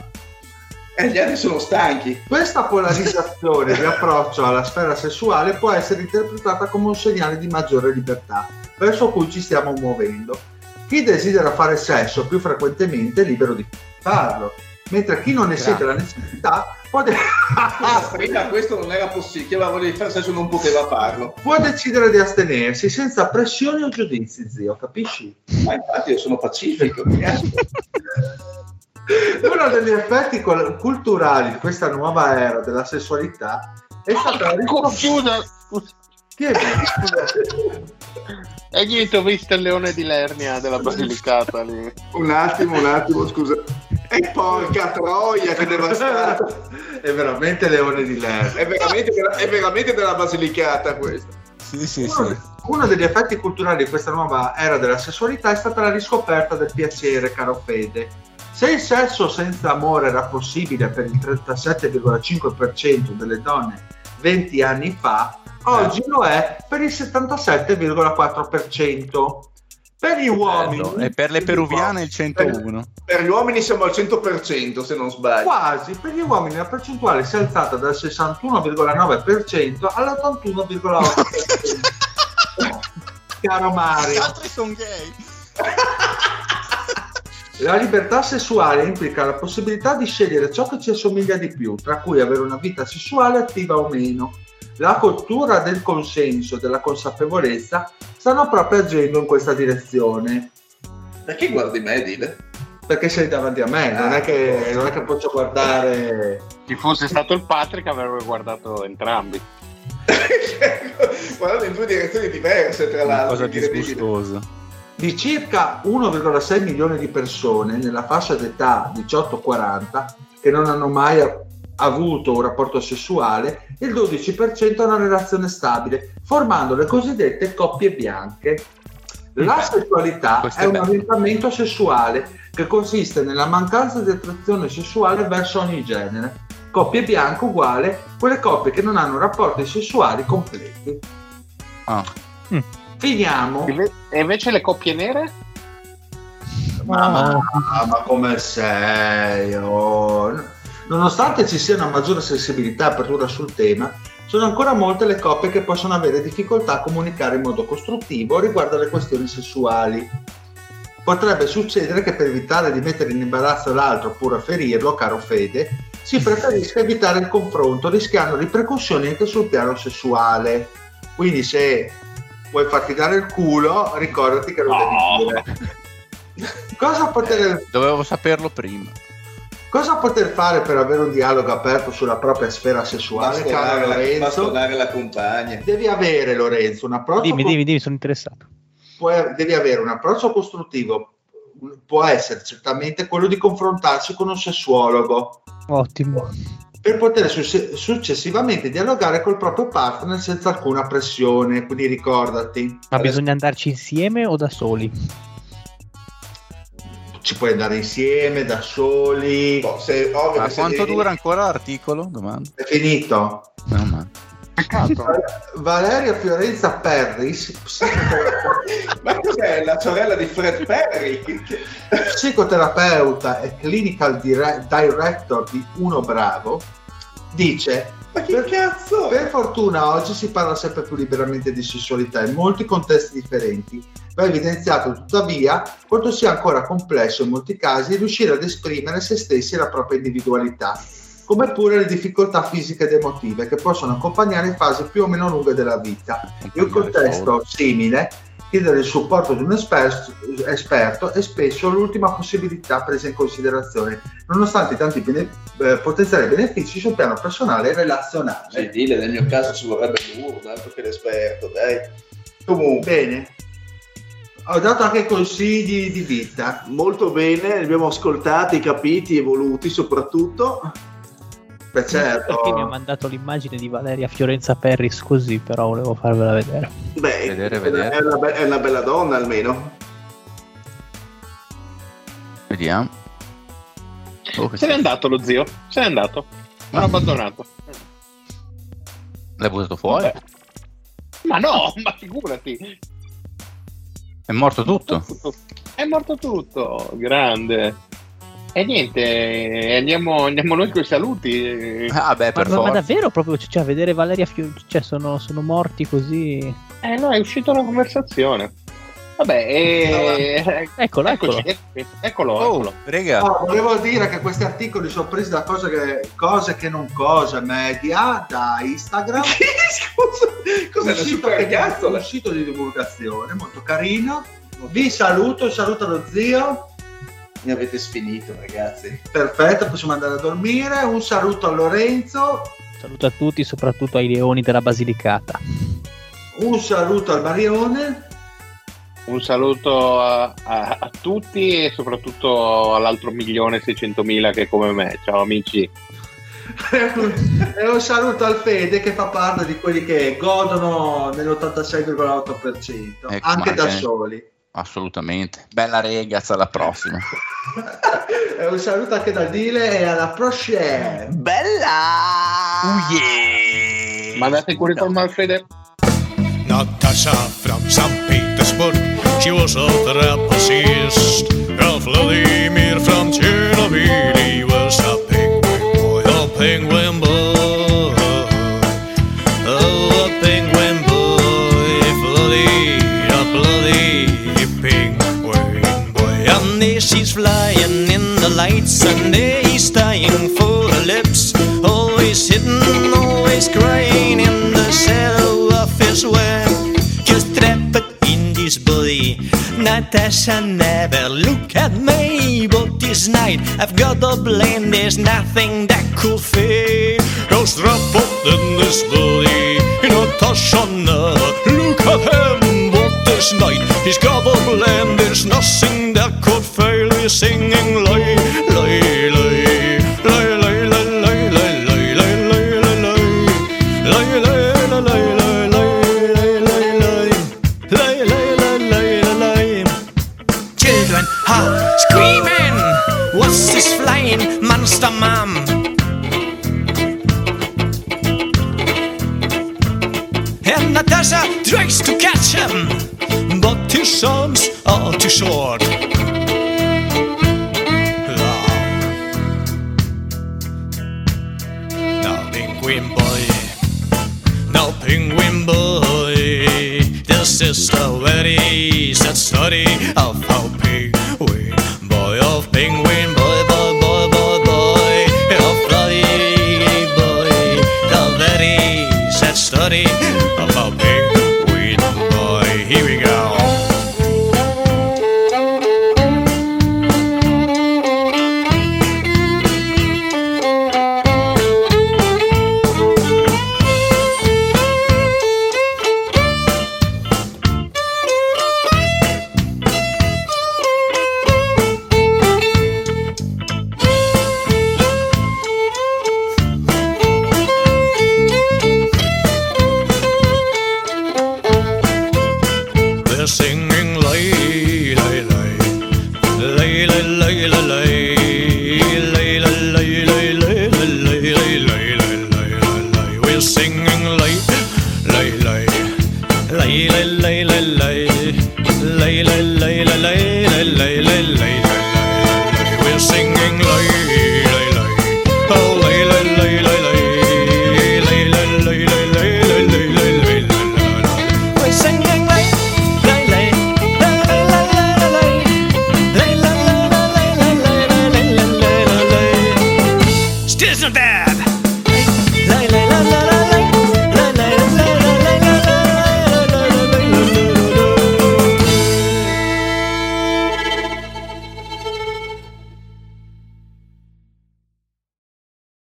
E gli altri sono stanchi. Questa polarizzazione di approccio alla sfera sessuale può essere interpretata come un segnale di maggiore libertà, verso cui ci stiamo muovendo. Chi desidera fare sesso più frequentemente è libero di farlo, mentre chi non ne sente la necessità può, de- [LAUGHS] Ah, prima questo non era possibile. Voglia di fare sesso non poteva farlo. può decidere di astenersi senza pressioni o giudizi, zio, capisci? Ma infatti io sono pacifico. [LAUGHS] Uno degli effetti culturali di questa nuova era della sessualità è stata la è? Scusa. E niente, ho visto il leone di Lernia della Basilicata lì. un attimo, un attimo, scusa. E porca troia che devastato. è veramente Leone di Lerner. È veramente, della- è veramente della Basilicata questo. Sì, sì, uno, sì. uno degli effetti culturali di questa nuova era della sessualità è stata la riscoperta del piacere, caro Fede. Se il sesso senza amore era possibile per il 37,5% delle donne 20 anni fa, oggi lo è per il 77,4%. Per gli uomini Bello. E per le peruviane il 101. Per gli uomini siamo al 100% se non sbaglio. Quasi, per gli uomini la percentuale si è alzata dal 61,9% all'81,8%. [LAUGHS] Caro Gli Mario, altri sono gay. [LAUGHS] la libertà sessuale implica la possibilità di scegliere ciò che ci assomiglia di più, tra cui avere una vita sessuale attiva o meno. La cultura del consenso e della consapevolezza stanno proprio agendo in questa direzione. Perché guardi me, Dile? Perché sei davanti a me, non è che, non è che posso guardare Ci fosse stato il Patrick avrebbe guardato entrambi. [LAUGHS] Guardate in due direzioni diverse, tra Una l'altro. cosa incredibile. disgustosa. Di circa 1,6 milioni di persone nella fascia d'età 18-40 che non hanno mai avuto un rapporto sessuale, il 12% ha una relazione stabile, formando le cosiddette coppie bianche. La sessualità questo è è un orientamento sessuale che consiste nella mancanza di attrazione sessuale verso ogni genere. Coppie bianche uguale quelle coppie che non hanno rapporti sessuali completi. Ah. Finiamo. E invece le coppie nere? Ma, ma- ma come sei? oh? Nonostante ci sia una maggiore sensibilità e apertura sul tema, sono ancora molte le coppie che possono avere difficoltà a comunicare in modo costruttivo riguardo alle questioni sessuali. Potrebbe succedere che per evitare di mettere in imbarazzo l'altro oppure ferirlo, caro Fede, si preferisca evitare il confronto rischiando ripercussioni anche sul piano sessuale. Quindi se vuoi farti dare il culo, ricordati che lo No. devi dire. Cosa poter, Dovevo saperlo prima. cosa poter fare per avere un dialogo aperto sulla propria sfera sessuale, caro la, Lorenzo? bastonare la compagna. Devi avere, Lorenzo, un approccio Dimmi, co- dimmi, dimmi, sono interessato. puoi- devi avere un approccio costruttivo. Può essere certamente quello di confrontarsi con un sessuologo Ottimo. Per poter su- successivamente dialogare col proprio partner senza alcuna pressione. Quindi ricordati, Ma bisogna andarci insieme o da soli? ci puoi andare insieme, da soli. Boh, se, ovvio Ma quanto devi- dura ancora l'articolo? Domanda. È finito. No, ma- Peccato. Valeria Fiorenza Perris, [LAUGHS] Ma cos'è la sorella di Fred Perry? psicoterapeuta e clinical dire- director di Uno Bravo, dice Ma che cazzo? Per fortuna oggi si parla sempre più liberamente di sessualità in molti contesti differenti. Va evidenziato tuttavia quanto sia ancora complesso in molti casi riuscire ad esprimere se stessi e la propria individualità, come pure le difficoltà fisiche ed emotive che possono accompagnare fasi più o meno lunghe della vita. In un contesto simile, chiedere il supporto di un esperto, esperto è spesso l'ultima possibilità presa in considerazione, nonostante i tanti bene- eh, potenziali benefici sul piano personale e relazionale. Cioè, dile, nel mio caso ci vorrebbe l'urno, altro che l'esperto, dai. Comunque, Bene, ho dato anche consigli di vita. molto bene, li abbiamo ascoltati, capiti, evoluti soprattutto. Beh, certo. Perché mi ha mandato l'immagine di Valeria Fiorenza Perris così, però volevo farvela vedere. Beh, Vedere, vedere. È, una be- è una bella donna almeno. Vediamo. Oh, Se n'è andato lo zio, se n'è andato. L'hanno abbandonato. L'hai buttato fuori? Vabbè. Ma no, [LAUGHS] ma figurati. È morto tutto. È morto tutto, grande. E niente, andiamo, andiamo noi con i saluti. Ah, beh, Ma, per ma- ma davvero proprio, cioè, vedere Valeria Fiorenza, cioè, sono, sono morti così. Eh no, è uscita una conversazione. Vabbè, e... Eccolo, eccoci, eccolo. ecco- eccolo, Oh, eccolo. rega. No, volevo dire che questi articoli sono presi da cose che, cose che non cose, media, da Instagram. [LAUGHS] Scusa, cos'è un sito, che- un sito di divulgazione molto carino. Vi saluto, saluto lo zio. Mi avete sfinito, ragazzi. Perfetto, possiamo andare a dormire. Un saluto a Lorenzo, Saluto a tutti, soprattutto ai leoni della Basilicata. un saluto al Marione. Un saluto a, a- a tutti e soprattutto all'altro milione e seicentomila che è come me. Ciao amici. [LAUGHS] e un saluto al Fede che fa parte di quelli che godono nell'86,8% Ecco, anche da che- soli. Assolutamente. Bella regaz, alla prossima. [LAUGHS] e un saluto anche da Dile e alla prossima. Bella! Oh yeah! Mandate il curriculum al Fede. Natasha from St. Petersburg, she was a trapezist. Vladimir from Chernobyl, he was a penguin boy, a penguin there she's flying in the lights, and he's dying for her lips. Always hidden, always crying in the shadow of his web. Just trapped in this body. Natasha never look at me, but this night I've got a blame. There's nothing that could fade. Cause trapped in this body.